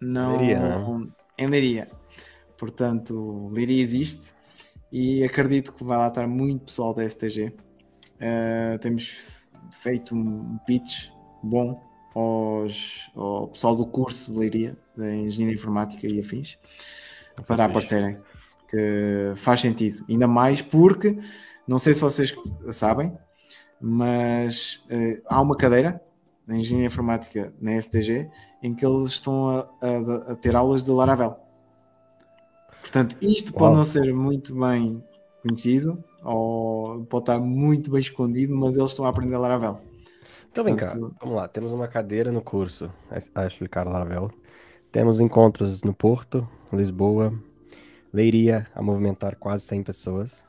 Não,
Leiria, não
Em Liria. Portanto, Liria existe e acredito que vai lá estar muito pessoal da STG. Uh, temos feito um pitch bom aos, ao pessoal do curso de Leiria, da Engenharia Informática e afins, para aparecerem. Que faz sentido. Ainda mais porque, não sei se vocês sabem, mas uh, há uma cadeira de Engenharia Informática na STG em que eles estão a, a- a ter aulas de Laravel. Portanto, isto pode
Uau.
não ser muito bem conhecido ou pode estar muito bem escondido, mas eles estão a aprender Laravel.
Então vem cá,
Portanto-
vamos lá. Temos uma cadeira no curso a explicar Laravel. Temos encontros no Porto, Lisboa, Leiria a movimentar quase 100 pessoas.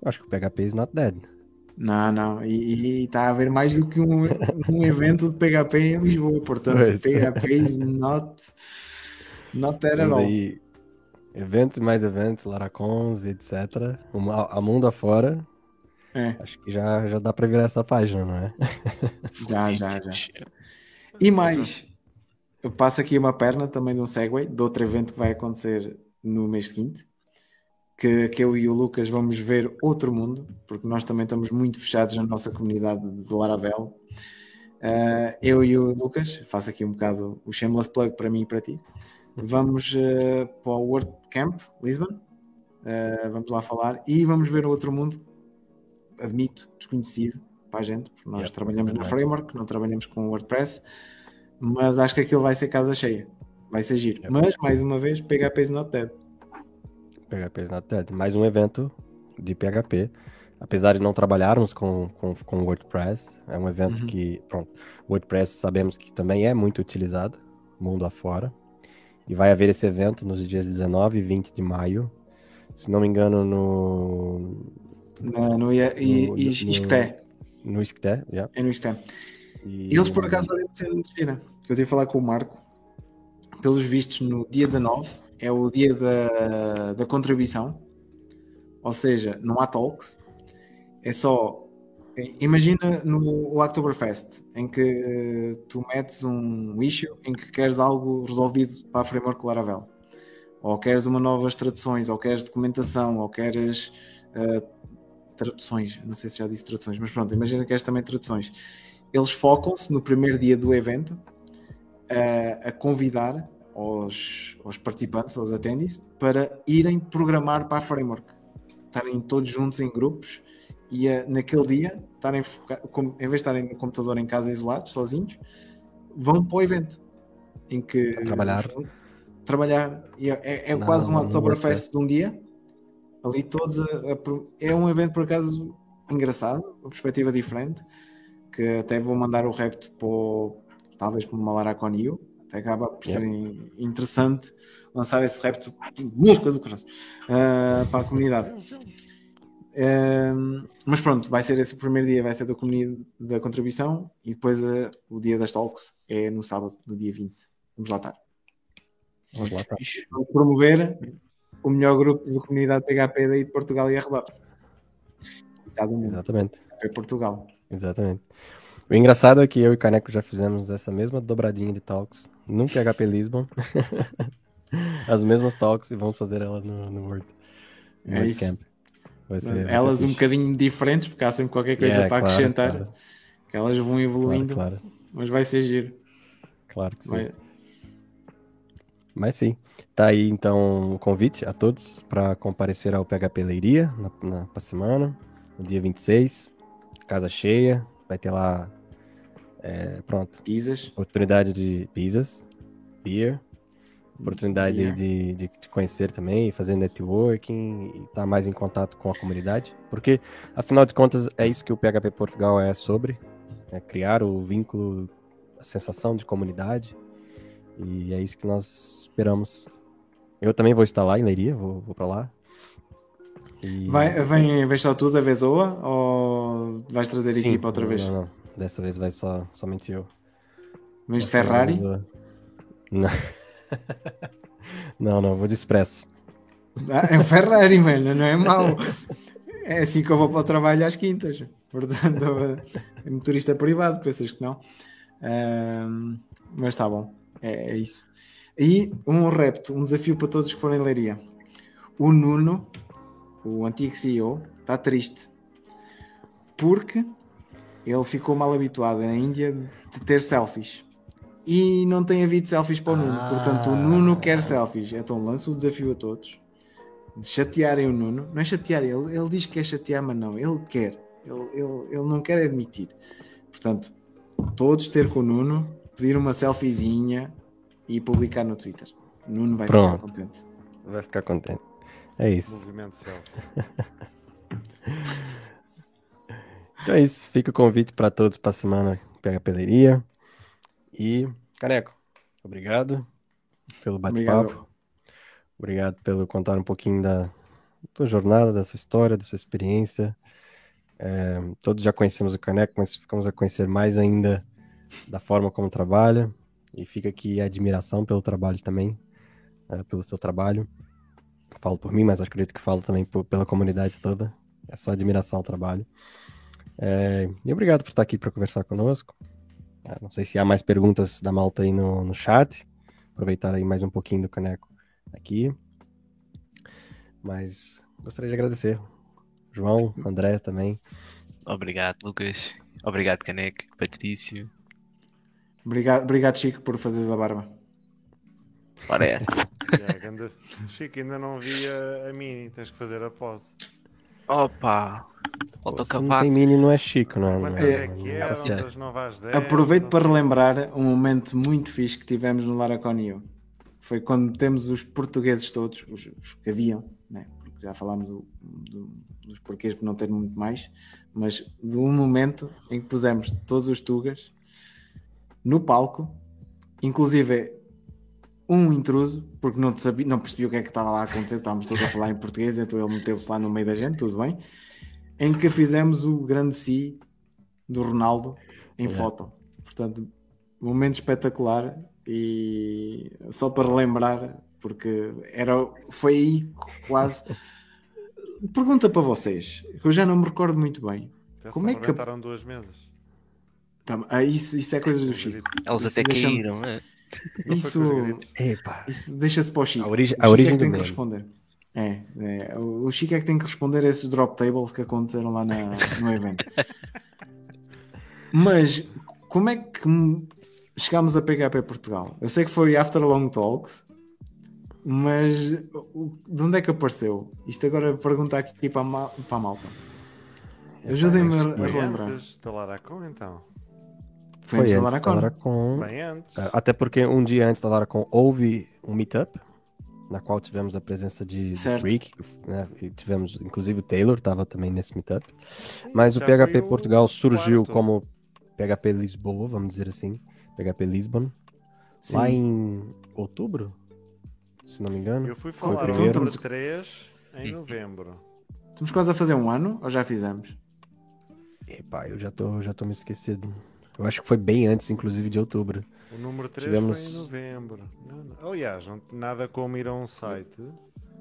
Eu acho que o PHP is not dead.
Não, não, e está a haver mais do que um, um evento de PHP em Lisboa, portanto,
Pois.
PHP is not, not there at all.
aí eventos e mais eventos, Laracons, etc. A, mundo afora.
É,
Acho que já, já dá pra virar essa página, não é?
Já, já, já. E mais, eu passo aqui uma perna também de um segue de outro evento que vai acontecer no mês seguinte, que, que eu e o Lucas vamos ver outro mundo, porque nós também estamos muito fechados na nossa comunidade de Laravel. Ah, eu e o Lucas, faço aqui um bocado o shameless plug para mim e para ti, vamos ah, para o WordCamp Lisbon, Ah, vamos lá falar e vamos ver outro mundo, admito, desconhecido para a gente, porque nós trabalhamos na framework, não trabalhamos com WordPress, mas acho que aquilo vai ser casa cheia, vai ser giro. Mas, mais uma vez, PHP is not dead.
PHP is not dead. Mais um evento de PHP. Apesar de não trabalharmos com, com, com WordPress, é um evento
Uhum.
que, pronto, WordPress sabemos que também é muito utilizado, mundo afora. E vai haver esse evento nos dias 19 e 20 de maio. Se não me engano, no,
No, no, I-
No-
ISCTE,
no ISCTE, já.
é no ISCTE.
E
E eles por acaso fazem uma cena. Eu tive a falar com o Marco. Pelos vistos, no dia 19 é o dia da, da contribuição. Ou seja, não há talks. É só. Imagina no Oktoberfest, em que tu metes um issue em que queres algo resolvido para a framework Laravel. Ou queres uma novas traduções, ou queres documentação, ou queres eh, traduções. Não sei se já disse traduções, mas pronto, imagina que queres também traduções eles focam-se no primeiro dia do evento a, a convidar os, os participantes, os attendees, para irem programar para a framework. Estarem todos juntos em grupos e a- naquele dia, estarem em vez de estarem no computador em casa isolados, sozinhos, vão para o evento. Em que
Trabalhar.
no fundo, trabalhar. E é, é- é
Não,
quase um Oktoberfest de um dia. Ali todos a- a pro- é um evento por acaso engraçado, uma perspectiva diferente que até vou mandar o repto para o- talvez para uma Laracon U, Até acaba por ser in- interessante lançar esse repto música do coração uh, para a comunidade. Um, mas pronto, vai ser esse o primeiro dia, vai ser da comunidade da contribuição e depois uh, o dia das talks é no sábado, no dia 20. Vamos lá estar.
Vamos lá.
Ixi,
Vamos promover o melhor grupo de comunidade PHP daí de Portugal e arredor.
Exatamente.
é Portugal.
Exatamente. O engraçado é que eu e o Caneco já fizemos essa mesma dobradinha de talks no PHP Lisbon. *laughs* As mesmas talks e vamos fazer elas no, no Word.
É
Word
isso.
Camp. Vai ser- vai
Elas um bocadinho diferentes, porque há sempre qualquer coisa
Yeah,
para
claro,
acrescentar,
Claro,
que elas vão evoluindo,
claro,
mas vai ser giro.
claro que sim.
Vai-
Mas sim. Tá aí então o convite a todos para comparecer ao PHP Leiria na, na pra semana, no dia 26. Casa cheia. Vai ter lá. É, pronto.
Pizzas.
Oportunidade de pizzas, beer. Oportunidade
Beer.
de, de, de conhecer também, fazer networking e estar mais em contato com a comunidade. Porque, afinal de contas, é isso que o PHP Portugal é sobre. É criar o vínculo, a sensação de comunidade. E é isso que nós esperamos. Eu também vou estar lá em Leiria, vou, vou para lá. E-
Vai, vem, vem só tu da Vezoa ou vais trazer
Sim,
equipa outra vez?
Não, não. Dessa vez vai só, somente eu.
Ferrari?
mas, uh, Não. *laughs* não, não, vou de expresso.
Ah, é um Ferrari, mano, não é mau. É assim que eu vou para o trabalho às quintas. Portanto, é motorista privado, pensas que não? Ahm, mas está bom, é, é isso. E um repto, um desafio para todos que forem em Leiria. O Nuno, o antigo CEO, está triste porque ele ficou mal habituado na Índia de ter selfies. E não tem havido selfies para o Nuno.
Ah.
Portanto, o Nuno quer selfies. Então lanço o desafio a todos de chatearem o Nuno. Não é chatear, ele, ele diz que quer chatear, mas não, ele quer. Ele, ele, ele não quer admitir. Portanto, todos ter com o Nuno, pedir uma selfiezinha e publicar no Twitter. O Nuno vai
Pronto.
ficar contente.
Vai ficar contente. É isso.
Movimento selfie. *laughs*
Então é isso. Fica o convite para todos para a semana PHP Leiria. E, Caneco, obrigado pelo bate-papo.
Obrigado.
Obrigado pelo contar um pouquinho da tua jornada, da sua história, da sua experiência. É, todos já conhecemos o Caneco, mas ficamos a conhecer mais ainda da forma como trabalha. E fica aqui a admiração pelo trabalho também, é, pelo seu trabalho. Falo por mim, mas acredito que falo também por- pela comunidade toda. É só admiração ao trabalho. É, e obrigado por estar aqui para conversar conosco. É, não sei se há mais perguntas da malta aí no, no chat. Aproveitar aí mais um pouquinho do Caneco aqui. Mas gostaria de agradecer. João, André também.
Obrigado, Lucas. Obrigado, Caneco, Patrício.
Obrigado, obrigado, Chico, por fazeres a barba.
Ora é *laughs*
Chico, ainda não vi a, a mini, tens que fazer a pose.
Opa! Falta o cavaco.
tem mini, não é chico, não é? Não
é,
é-
que
não
eram?
certo.
Das 9 às 10?
Aproveito para relembrar um momento muito fixe que tivemos no Laracon U. Foi quando temos os portugueses todos, os, os que haviam, né? porque já falámos do- do- dos porquês por não ter muito mais, mas de um momento em que pusemos todos os tugas no palco, inclusive um intruso, porque não, sabia, não percebi o que é que estava lá a acontecer, estávamos todos a falar em português, então ele meteu-se lá no meio da gente, tudo bem, em que fizemos o grande si do Ronaldo em
Yeah.
foto. Portanto, momento espetacular e só para relembrar, porque era, foi aí quase. *laughs* Pergunta para vocês, que eu já não me recordo muito bem.
Até
Como é que-
duas mesas.
Tá, ah, isso, isso é coisa do Chico.
Eles
Isso
até caíram?
Não foi
Isso.
Epá.
isso deixa-se para o Chico.
A origem-
O
a
Chico
origem
é
do
tem que responder. É, é, o Chico é que tem que responder a esses drop tables que aconteceram lá na- no evento. Mas como é que chegámos a PHP Portugal? Eu sei que foi after long talks, mas de onde é que apareceu? Isto agora pergunta aqui para a, mal- para a malta. Ajudem-me a, a
Foi
relembrar.
antes da Laracon, então.
Foi antes da
antes
Laracon.
Laracon.
Bem antes.
Até porque um dia antes da Laracon houve um meetup, na qual tivemos a presença de,
Certo.
Freak, né? e tivemos, inclusive o Taylor estava também nesse meetup. Mas o PHP
foi
Portugal surgiu
quarto.
como PHP Lisboa, vamos dizer assim, PHP Lisbon. lá
Sim.
em outubro, se não me engano.
Eu fui
Foi o
falar
primeiro.
número 3 em novembro.
Estamos quase a fazer um ano ou já fizemos?
Epá, eu já tô, já tô me esquecido. Eu acho que foi bem antes, inclusive, de outubro.
O número 3
Tivemos-
foi em novembro. Não, não. Aliás, não, nada como ir a um site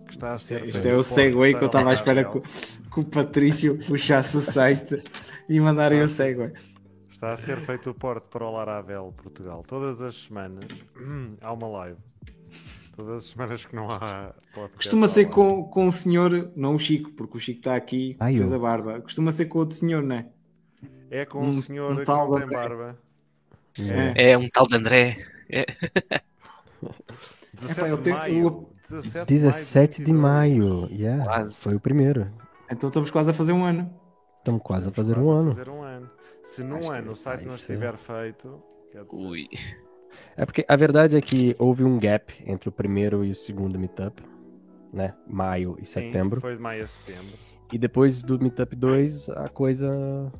que está a ser
Isto
feito
é o segue que eu estava à espera que, que o Patrício puxasse o site e mandarem o segue.
Está a ser feito o porte para o Laravel Portugal. Todas as semanas *clears throat* há uma live. Todas as semanas que não há podcast.
Costuma ser com, com o senhor, não o Chico, porque o Chico está aqui,
Ah,
fez
eu.
a barba. Costuma ser com outro senhor, não é?
É com
um-
um senhor
um
que
tal
não tem barba.
É.
É um tal de André. *laughs*
17
Epá, eu
de
tenho-
maio. 17
17 de
22.
maio. Yeah,
Quase.
foi o primeiro.
Então estamos quase a fazer um ano.
Estamos quase a
Estamos
fazer
quase
um
a
ano.
fazer um ano. Se num
Acho
ano o site não estiver feito,
Ui.
É porque a verdade é que houve um gap entre o primeiro e o segundo meetup, né? Maio e
sim,
setembro.
foi de maio a setembro.
E depois do meetup 2, a coisa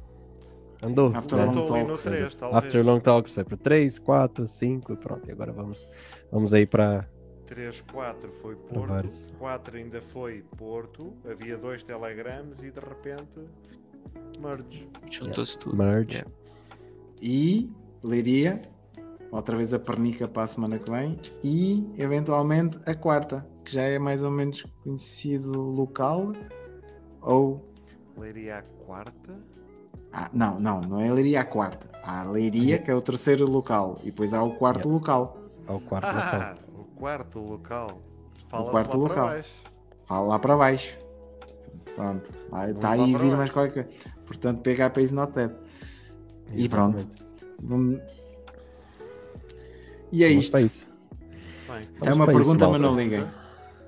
andou.
After
né?
long talks.
3, talvez.
After Long Talks foi pro 3, 4, 5 e pronto. E agora vamos, vamos aí pra.
3, 4 foi
Para
Porto,
vários.
4 ainda foi Porto, havia dois telegrams e de repente merge.
Juntou-se tudo.
Merge.
Yeah.
E Leiria, outra vez a pernica para a semana que vem. E eventualmente a quarta, que já é mais ou menos conhecido local. Ou.
Leiria a quarta?
Ah, não, não, não é Leiria a quarta. Há a Leiria, que é o terceiro local. E depois há o quarto local.
Ao quarto local.
Ah, o quarto local. Fala
quarto
lá
local.
Para baixo.
Fala lá para baixo. Pronto. Está aí vir mais qualquer coisa. Portanto, PHP is not dead. E pronto. Vamos- E é
Vamos
isto.
isso.
É uma
pra isso,
pergunta, mas não liguem.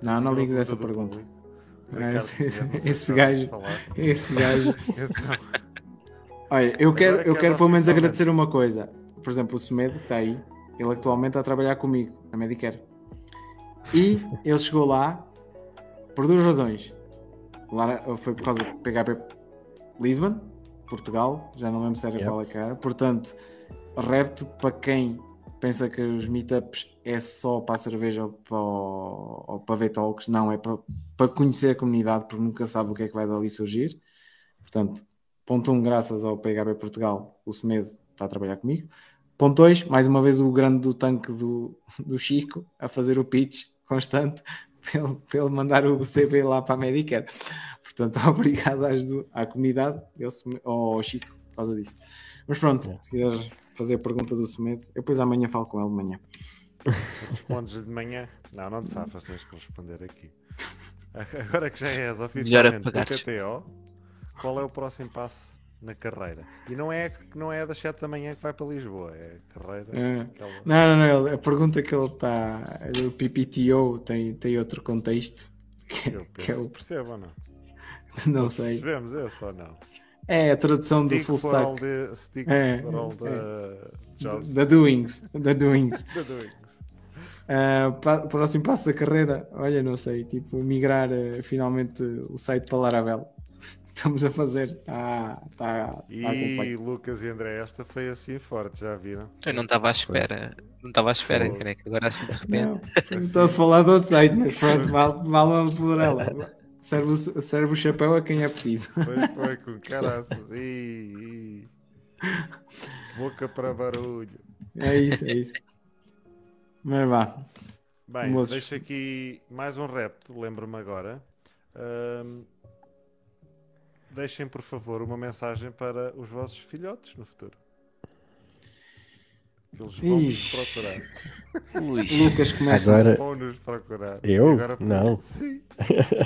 Não, não ligues essa pergunta.
Ricardo
esse- gajo-. Esse gajo. *laughs* Olha, eu quero, eu quero pelo menos agradecer uma coisa. Por exemplo, o Semedo, que está aí, ele atualmente está a trabalhar comigo, na Medicare. E ele chegou lá por duas razões. Lá foi por causa do PHP Lisbon, Portugal, já não lembro se era
Yep.
qual é que era. Portanto, repto para quem pensa que os meetups é só para a cerveja ou para, ou para ver talks, não, é para, para conhecer a comunidade, porque nunca sabe o que é que vai dali surgir. Portanto, ponto 1, um, graças ao PHP Portugal, o Semedo está a trabalhar comigo. Ponto 2, mais uma vez o grande do tanque do, do Chico a fazer o pitch constante *laughs* para ele, para ele mandar o CV lá para a Medicare. Portanto, *laughs* obrigado às du- à comunidade e ao, Chico por causa disso. Mas pronto,
Yeah.
se quiseres fazer a pergunta do Semedo, eu depois amanhã falo com ele de manhã.
respondes de manhã? Não, não te safas, tens que responder aqui. *laughs* Agora que já és oficialmente do. KTO, qual é o próximo passo na carreira? E não é, não é das 7 da manhã que vai para Lisboa, é a carreira.
É.
aquela-
Não, não, não, a pergunta que ele está do PPTO tem, tem outro contexto. *laughs* Que,
Eu
que é
penso
o-
que percebo ou não? *laughs*
não sei.
Percebemos esse ou não?
É a tradução do
Stick
full
for all
stack.
the, stick
É,
for all the jobs.
Da doings. Da doings.
The doings. *laughs*
Pa- próximo passo da carreira, olha, não sei, tipo, migrar eh, finalmente o site para Laravel. Estamos a fazer, está tá, tá
E. Lucas e André, esta foi assim forte, já viram?
Eu não estava à espera. Não estava à espera,
Fogo.
caneca. Agora assim de repente.
Não, estou a falar do outro site, mas pronto, vale, vale por ela. Serve o, serve o chapéu a quem é preciso.
Foi, foi com caraças. Ih, ih. Boca para barulho.
É isso, é isso. Mas vá,
Bem,
Moços.
deixo aqui mais um repto, lembro-me agora. Deixem, por favor, uma mensagem para os vossos filhotes no futuro. Que Eles vão nos procurar.
Ui. *laughs*
Lucas começa.
Agora,
Vão nos procurar.
Eu?
Agora,
Não.
Sim.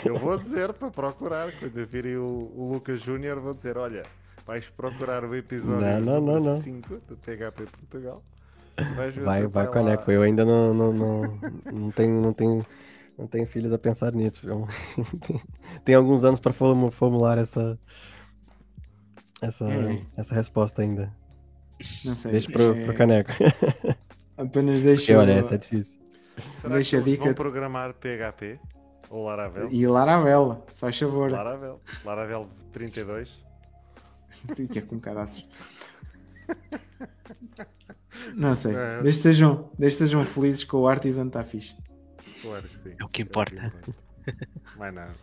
Eu vou dizer para procurar. Quando eu virem o, o Lucas Júnior, vou dizer: olha, vais procurar o episódio
Não, não, não, não.
5 do PHP Portugal.
Vai, vai,
lá.
Caneco. Eu ainda não, não, não, não tenho, não tenho, não tenho filhos a pensar nisso. Eu- *laughs* Tem alguns anos para formu- formular essa, essa,
É.
essa resposta ainda.
Não sei.
Deixa pro,
é-
pro Caneco. *laughs*
Apenas deixa.
Olha, essa é difícil.
Será
Deixa a
que
dica-
vão programar PHP? Ou Laravel?
E Laravel, só faz favor.
Laravel. Laravel 32. *laughs*
que é com caraças. Não sei.
É.
Desde sejam, desde sejam felizes com o Artisan, está fixe.
Claro que sim.
É o que importa.
Mais nada.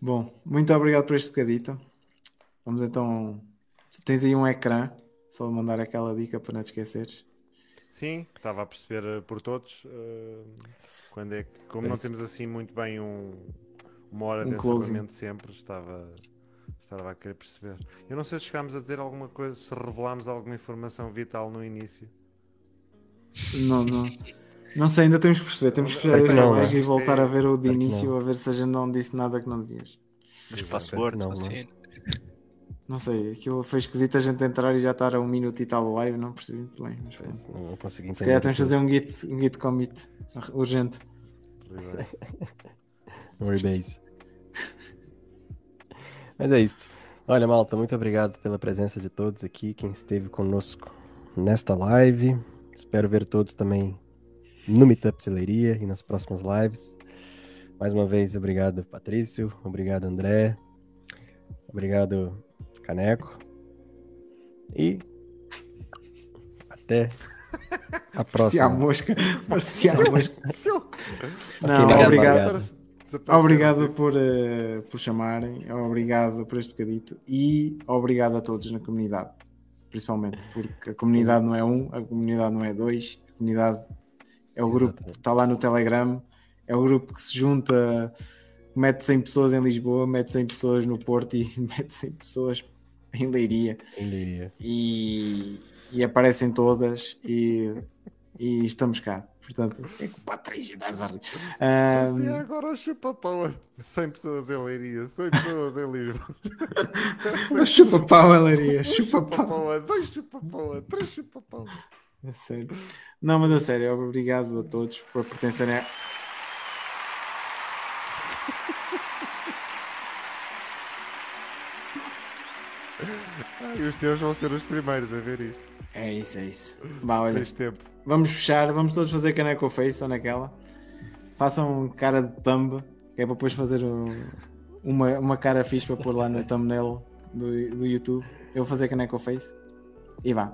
Bom, muito obrigado por este bocadito. Vamos então. Tens aí um ecrã, só mandar aquela dica para não te esqueceres.
Sim, estava a perceber eh, por todos. eh, quando é que, como
É
não temos assim muito bem um, uma hora
Um
de encerramento sempre, estava, estava a querer perceber. Eu não sei se chegámos a dizer alguma coisa, se revelámos alguma informação vital no início.
Não, não. *laughs* Não sei, ainda temos que perceber. Temos que fechar esta live e voltar a ver o de
Espero que
início, a ver se a gente não disse nada que não devias.
Mas
Exato.
passwords,
Não, não.
assim.
Não sei, aquilo foi esquisito a gente entrar e já estar a um minuto e tal de live, não percebi muito bem. Mas pronto.
Não, consegui
Se calhar temos que fazer um git, um git commit urgente. *laughs*
Um rebase. Mas é isso. Olha, Malta, muito obrigado pela presença de todos aqui, quem esteve conosco nesta live. Espero ver todos também no Meetup Celeria e nas próximas lives. Mais uma vez, obrigado, Patrício. Obrigado, André. Obrigado, Caneco. E até a
Parecia a
próxima.
mosca. Parecia a *laughs* mosca. Não,
obrigado,
obrigado.
obrigado.
Obrigado por, eh, por chamarem, obrigado por este bocadito e obrigado a todos na comunidade, principalmente porque a comunidade não é um, a comunidade não é dois, a comunidade é o grupo que
Exatamente.
está lá no Telegram, é o grupo que se junta, mete 100 pessoas em Lisboa, mete 100 pessoas no Porto e *laughs* mete 100 pessoas em Leiria
Quem diria?
e, e aparecem todas e, e estamos cá. Portanto, é com o Patrício das Artes.
Parecia agora o chupa-pau. 100 pessoas em Leiria, 100 pessoas em Lisboa. *laughs*
Chupa pau, Leiria,
Um
chupa pau.
chupa-pau, dois chupa-pau, três chupa-pau.
A sério. Não, mas a sério, obrigado a todos por pertencerem a...
E os teus vão ser os primeiros a ver isto.
É isso, é isso. Bah, olha, vamos fechar, vamos todos fazer caneco face ou naquela. Façam cara de thumb, que é para depois fazer um- uma, uma cara fixe para pôr lá no thumbnail do, do YouTube. Eu vou fazer caneco face e vá.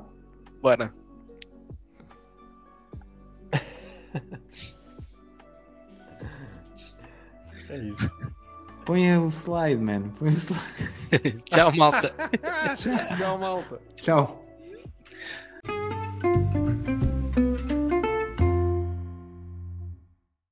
Bora.
É isso.
Põe o slide, man. Põe o slide. *laughs* *laughs*
Tchau, malta.
Tchau, malta.
Tchau.